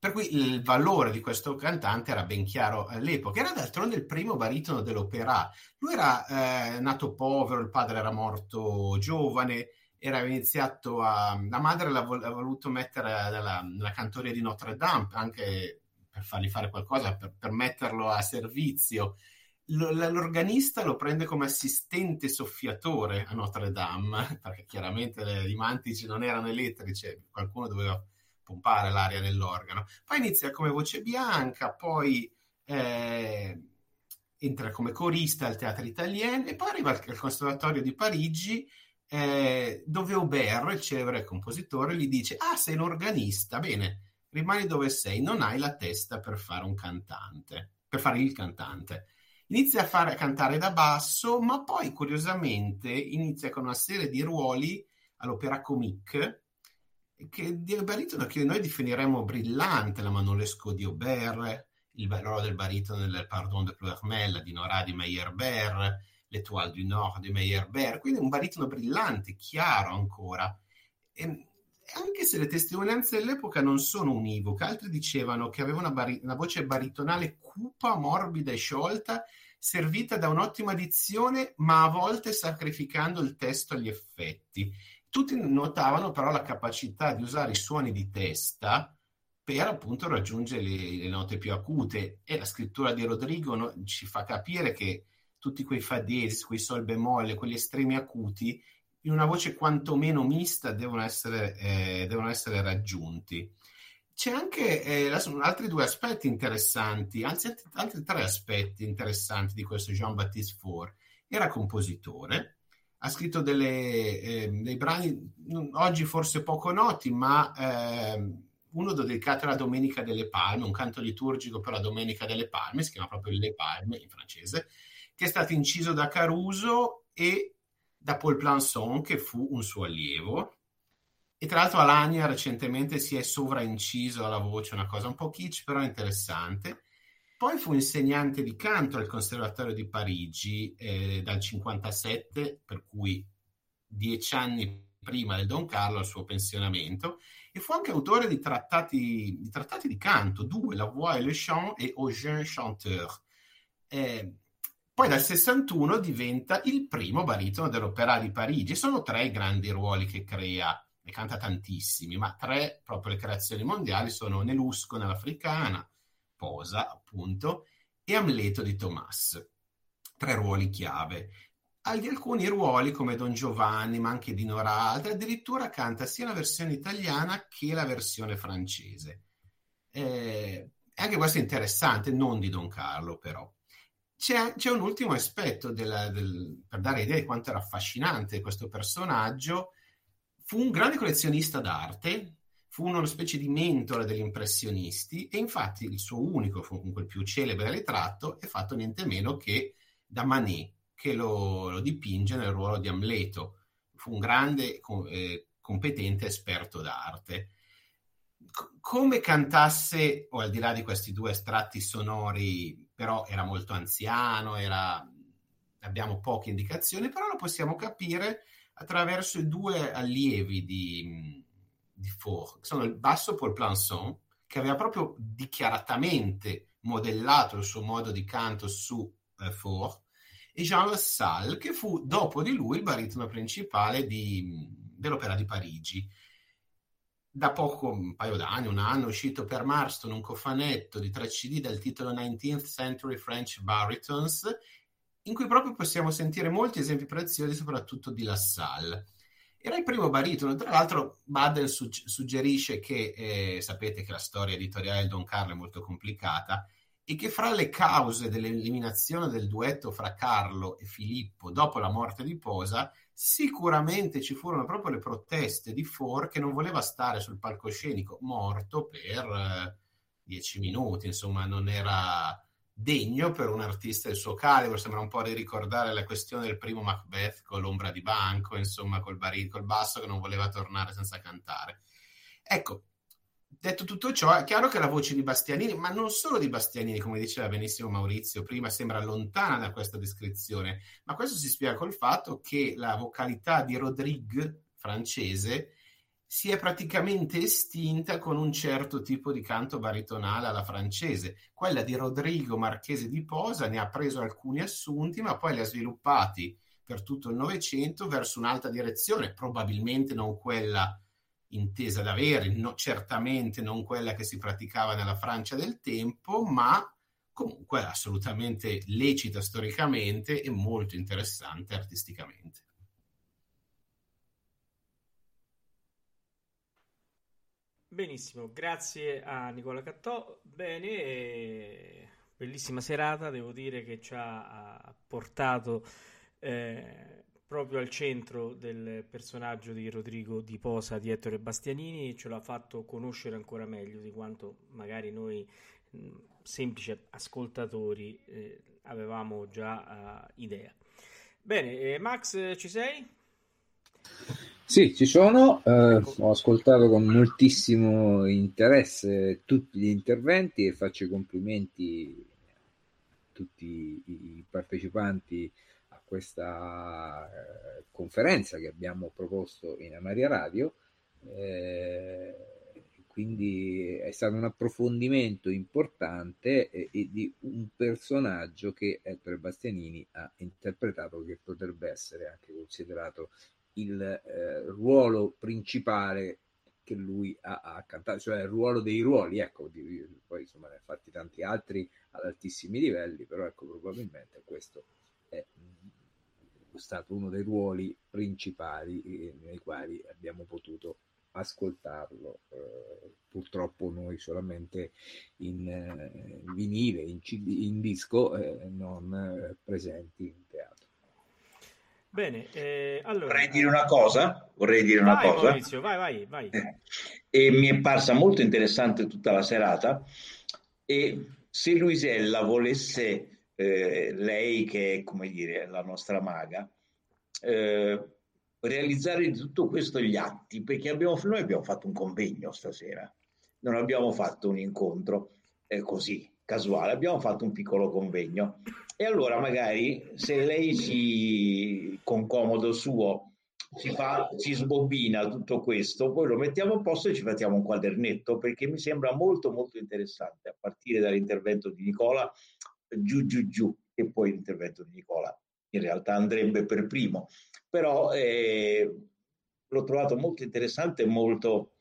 Per cui il valore di questo cantante era ben chiaro all'epoca. Era d'altronde il primo baritono dell'opera. Lui era eh, nato povero, il padre era morto giovane, era iniziato a... La madre l'ha, vol- voluto mettere nella, nella, cantoria di Notre Dame anche per fargli fare qualcosa, per, per metterlo a servizio. L- l'organista lo prende come assistente soffiatore a Notre Dame, perché chiaramente le, i mantici non erano elettrici, qualcuno doveva pompare l'aria nell'organo. Poi inizia come voce bianca, poi eh, entra come corista al Teatro Italien e poi arriva al, al Conservatorio di Parigi eh, dove Aubert, il celebre compositore, gli dice: Ah, sei un organista, bene, rimani dove sei, non hai la testa per fare un cantante, per fare il cantante. Inizia a fare cantare da basso, ma poi curiosamente inizia con una serie di ruoli all'opera comique che baritono che noi definiremmo brillante, la Manolesco di Aubert, il ruolo del baritono nel Pardon de Ploermel di Nora di Meyerbeer, l'Etoile du Nord di Meyerbeer, quindi un baritono brillante, chiaro ancora. E, anche se le testimonianze dell'epoca non sono univoche, altri dicevano che aveva una, bari- una voce baritonale cupa, morbida e sciolta, servita da un'ottima dizione, ma a volte sacrificando il testo agli effetti. Tutti notavano però la capacità di usare i suoni di testa per appunto raggiungere le, le note più acute e la scrittura di Rodrigo no, ci fa capire che tutti quei fa diesis, quei sol bemolle, quegli estremi acuti, in una voce quantomeno mista devono essere, eh, devono essere raggiunti. C'è anche eh, altri due aspetti interessanti, anzi altri tre aspetti interessanti di questo Jean-Baptiste Faure. Era compositore, ha scritto delle, eh, dei brani oggi forse poco noti, ma eh, uno dedicato alla Domenica delle Palme, un canto liturgico per la Domenica delle Palme, si chiama proprio Le Palme in francese, che è stato inciso da Caruso e da Paul Planson, che fu un suo allievo. E tra l'altro Alagna recentemente si è sovrainciso alla voce, una cosa un po' kitsch, però interessante. Poi fu insegnante di canto al Conservatorio di Parigi eh, dal 57, per cui dieci anni prima del Don Carlo al suo pensionamento, e fu anche autore di trattati di, trattati di canto, due, La Voix et le Chant e Aux Jeunes Chanteurs. Eh, poi dal 61 diventa il primo baritono dell'Opera di Parigi. Sono tre i grandi ruoli che crea, ne canta tantissimi, ma tre proprio le creazioni mondiali sono Nelusco nell'Africana, Posa appunto, e Amleto di Thomas. Tre ruoli chiave. Agli alcuni ruoli come Don Giovanni, ma anche di Noralda, addirittura canta sia la versione italiana che la versione francese. Eh, anche questo è interessante, non di Don Carlo però. C'è, c'è un ultimo aspetto della, del, per dare idea di quanto era affascinante questo personaggio. Fu un grande collezionista d'arte, fu una specie di mentore degli impressionisti e infatti il suo unico, comunque il più celebre ritratto, è fatto niente meno che da Manet, che lo, lo dipinge nel ruolo di Amleto. Fu un grande, eh, competente esperto d'arte. C- come cantasse, o al di là di questi due estratti sonori, però era molto anziano, era, abbiamo poche indicazioni, però lo possiamo capire attraverso i due allievi di, di Faure, che sono il basso Paul Plançon, che aveva proprio dichiaratamente modellato il suo modo di canto su eh, Faure, e Jean Lassalle, che fu dopo di lui il baritono principale di, dell'Opera di Parigi. Da poco, un paio d'anni, un anno, è uscito per Marston un cofanetto di tre CD dal titolo 19th Century French Baritons, in cui proprio possiamo sentire molti esempi preziosi, soprattutto di Lassalle. Era il primo baritono, tra l'altro Baden suggerisce che, eh, sapete che la storia editoriale del Don Carlo è molto complicata, e che fra le cause dell'eliminazione del duetto fra Carlo e Filippo dopo la morte di Posa sicuramente ci furono proprio le proteste di For che non voleva stare sul palcoscenico morto per eh, dieci minuti, insomma non era degno per un artista del suo calibro, sembra un po' ricordare la questione del primo Macbeth con l'ombra di banco, insomma col, baril, col basso che non voleva tornare senza cantare. Ecco, detto tutto ciò, è chiaro che la voce di Bastianini, ma non solo di Bastianini, come diceva benissimo Maurizio prima, sembra lontana da questa descrizione, ma questo si spiega col fatto che la vocalità di Rodrigue, francese, si è praticamente estinta con un certo tipo di canto baritonale alla francese. Quella di Rodrigo Marchese di Posa ne ha preso alcuni assunti, ma poi li ha sviluppati per tutto il Novecento verso un'alta direzione, probabilmente non quella intesa da avere, no, certamente non quella che si praticava nella Francia del tempo, ma comunque assolutamente lecita storicamente e molto interessante artisticamente. Benissimo, grazie a Nicola Cattò. Bene, bellissima serata, devo dire che ci ha portato eh, proprio al centro del personaggio di Rodrigo Di Posa di Ettore Bastianini ce l'ha fatto conoscere ancora meglio di quanto magari noi semplici ascoltatori eh, avevamo già uh, idea. Bene, Max, ci sei? Sì, ci sono, eh, ecco. ho ascoltato con moltissimo interesse tutti gli interventi e faccio i complimenti a tutti i partecipanti questa eh, conferenza che abbiamo proposto in Amaria Radio. Eh, quindi è stato un approfondimento importante e, e, di un personaggio che Ettore Bastianini ha interpretato che potrebbe essere anche considerato il eh, ruolo principale che lui ha, ha, cantato, cioè il ruolo dei ruoli, ecco, di, poi insomma ne ha fatti tanti altri ad altissimi livelli, però ecco probabilmente questo è stato uno dei ruoli principali eh, nei quali abbiamo potuto ascoltarlo. Eh, purtroppo noi solamente in eh, vinile, in, CD, in disco, eh, non eh, presenti. Bene, eh, allora... Vorrei dire una cosa, vorrei dire vai, una cosa. Maurizio, vai, vai, vai. e mi è parsa molto interessante tutta la serata e se Luisella volesse eh, lei che è come dire la nostra maga, eh, realizzare di tutto questo gli atti, perché abbiamo, noi abbiamo fatto un convegno stasera, non abbiamo fatto un incontro eh, così, casuale, abbiamo fatto un piccolo convegno. E allora magari se lei ci, con comodo suo, ci, fa, ci sbobina tutto questo, poi lo mettiamo a posto e ci facciamo un quadernetto, perché mi sembra molto molto interessante, a partire dall'intervento di Nicola, giù giù giù, e poi l'intervento di Nicola. In realtà andrebbe per primo, però eh, l'ho trovato molto interessante e molto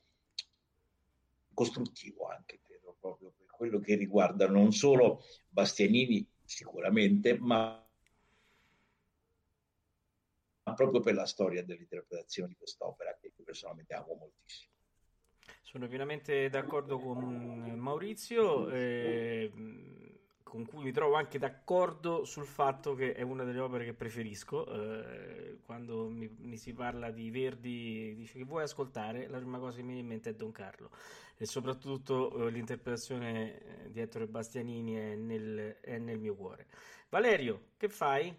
costruttivo anche, credo, proprio per quello che riguarda non solo Bastianini sicuramente, ma proprio per la storia dell'interpretazione di quest'opera che personalmente amo moltissimo. Sono pienamente d'accordo con Maurizio. Eh, con cui mi trovo anche d'accordo sul fatto che è una delle opere che preferisco. Eh, quando mi, mi, si parla di Verdi, dice che vuoi ascoltare, la prima cosa che mi viene in mente è Don Carlo e soprattutto eh, l'interpretazione di Ettore Bastianini è nel, è nel mio cuore. Valerio, che fai?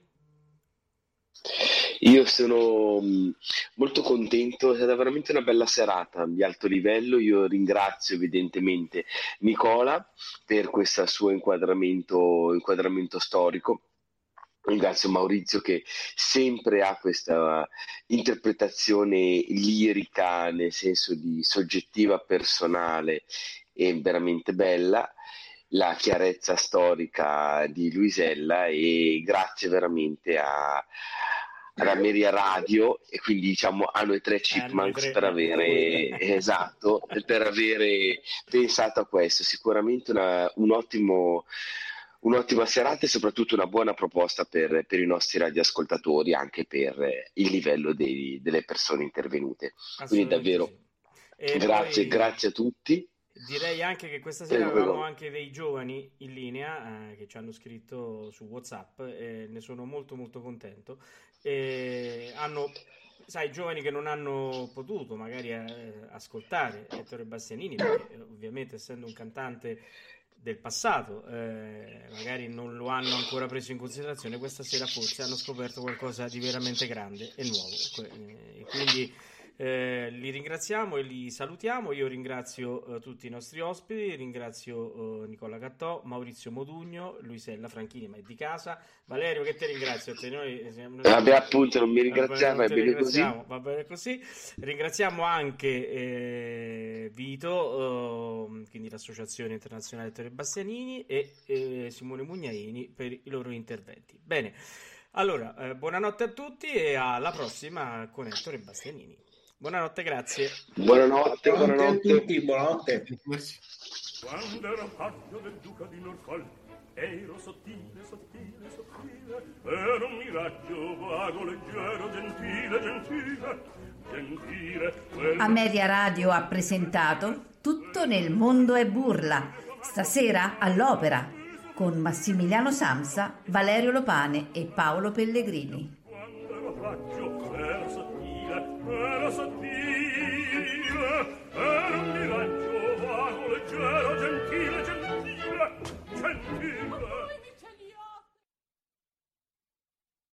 Io sono mm, molto contento, è stata veramente una bella serata di alto livello. Io ringrazio evidentemente Nicola per questo suo inquadramento, inquadramento storico. Ringrazio Maurizio che sempre ha questa interpretazione lirica, nel senso di soggettiva, personale e veramente bella la chiarezza storica di Luisella e grazie veramente a, alla Meria Radio e quindi diciamo a noi tre Chipmunks per avere esatto per avere pensato a questo sicuramente una, un ottimo un'ottima serata e soprattutto una buona proposta per, per, i nostri radioascoltatori, anche per il livello dei, delle persone intervenute. Quindi davvero grazie, poi... grazie a tutti. Direi anche che questa sera avevamo anche dei giovani in linea eh, che ci hanno scritto su WhatsApp e ne sono molto molto contento. E hanno, sai, giovani che non hanno potuto magari eh, ascoltare Ettore Bastianini, perché ovviamente essendo un cantante del passato, eh, magari non lo hanno ancora preso in considerazione, questa sera forse hanno scoperto qualcosa di veramente grande e nuovo. E quindi eh, li ringraziamo e li salutiamo. Io ringrazio eh, tutti i nostri ospiti, ringrazio eh, Nicola Cattò, Maurizio Modugno, Luisella Franchini, ma è di casa. Valerio, che ti ringrazio. Te, noi siamo... Vabbè, appunto, non mi ringraziamo, è bene così. Va bene così. Ringraziamo anche eh, Vito, ehm, quindi l'Associazione Internazionale Ettore Bastianini e eh, Simone Mugnaini per i loro interventi. Bene. Allora, eh, buonanotte a tutti e alla prossima con Ettore Bastianini. Buonanotte, grazie. Buonanotte, buonanotte, a tutti, buonanotte. Quando ero paggio del duca di Norfolk, ero sottile, sottile, sottile, ero un miraggio vago, leggero, gentile, gentile, gentile. Quello... Ameria Radio ha presentato Tutto nel mondo è burla, stasera all'opera, con Massimiliano Samsa, Valerio Lopane e Paolo Pellegrini. Let us adore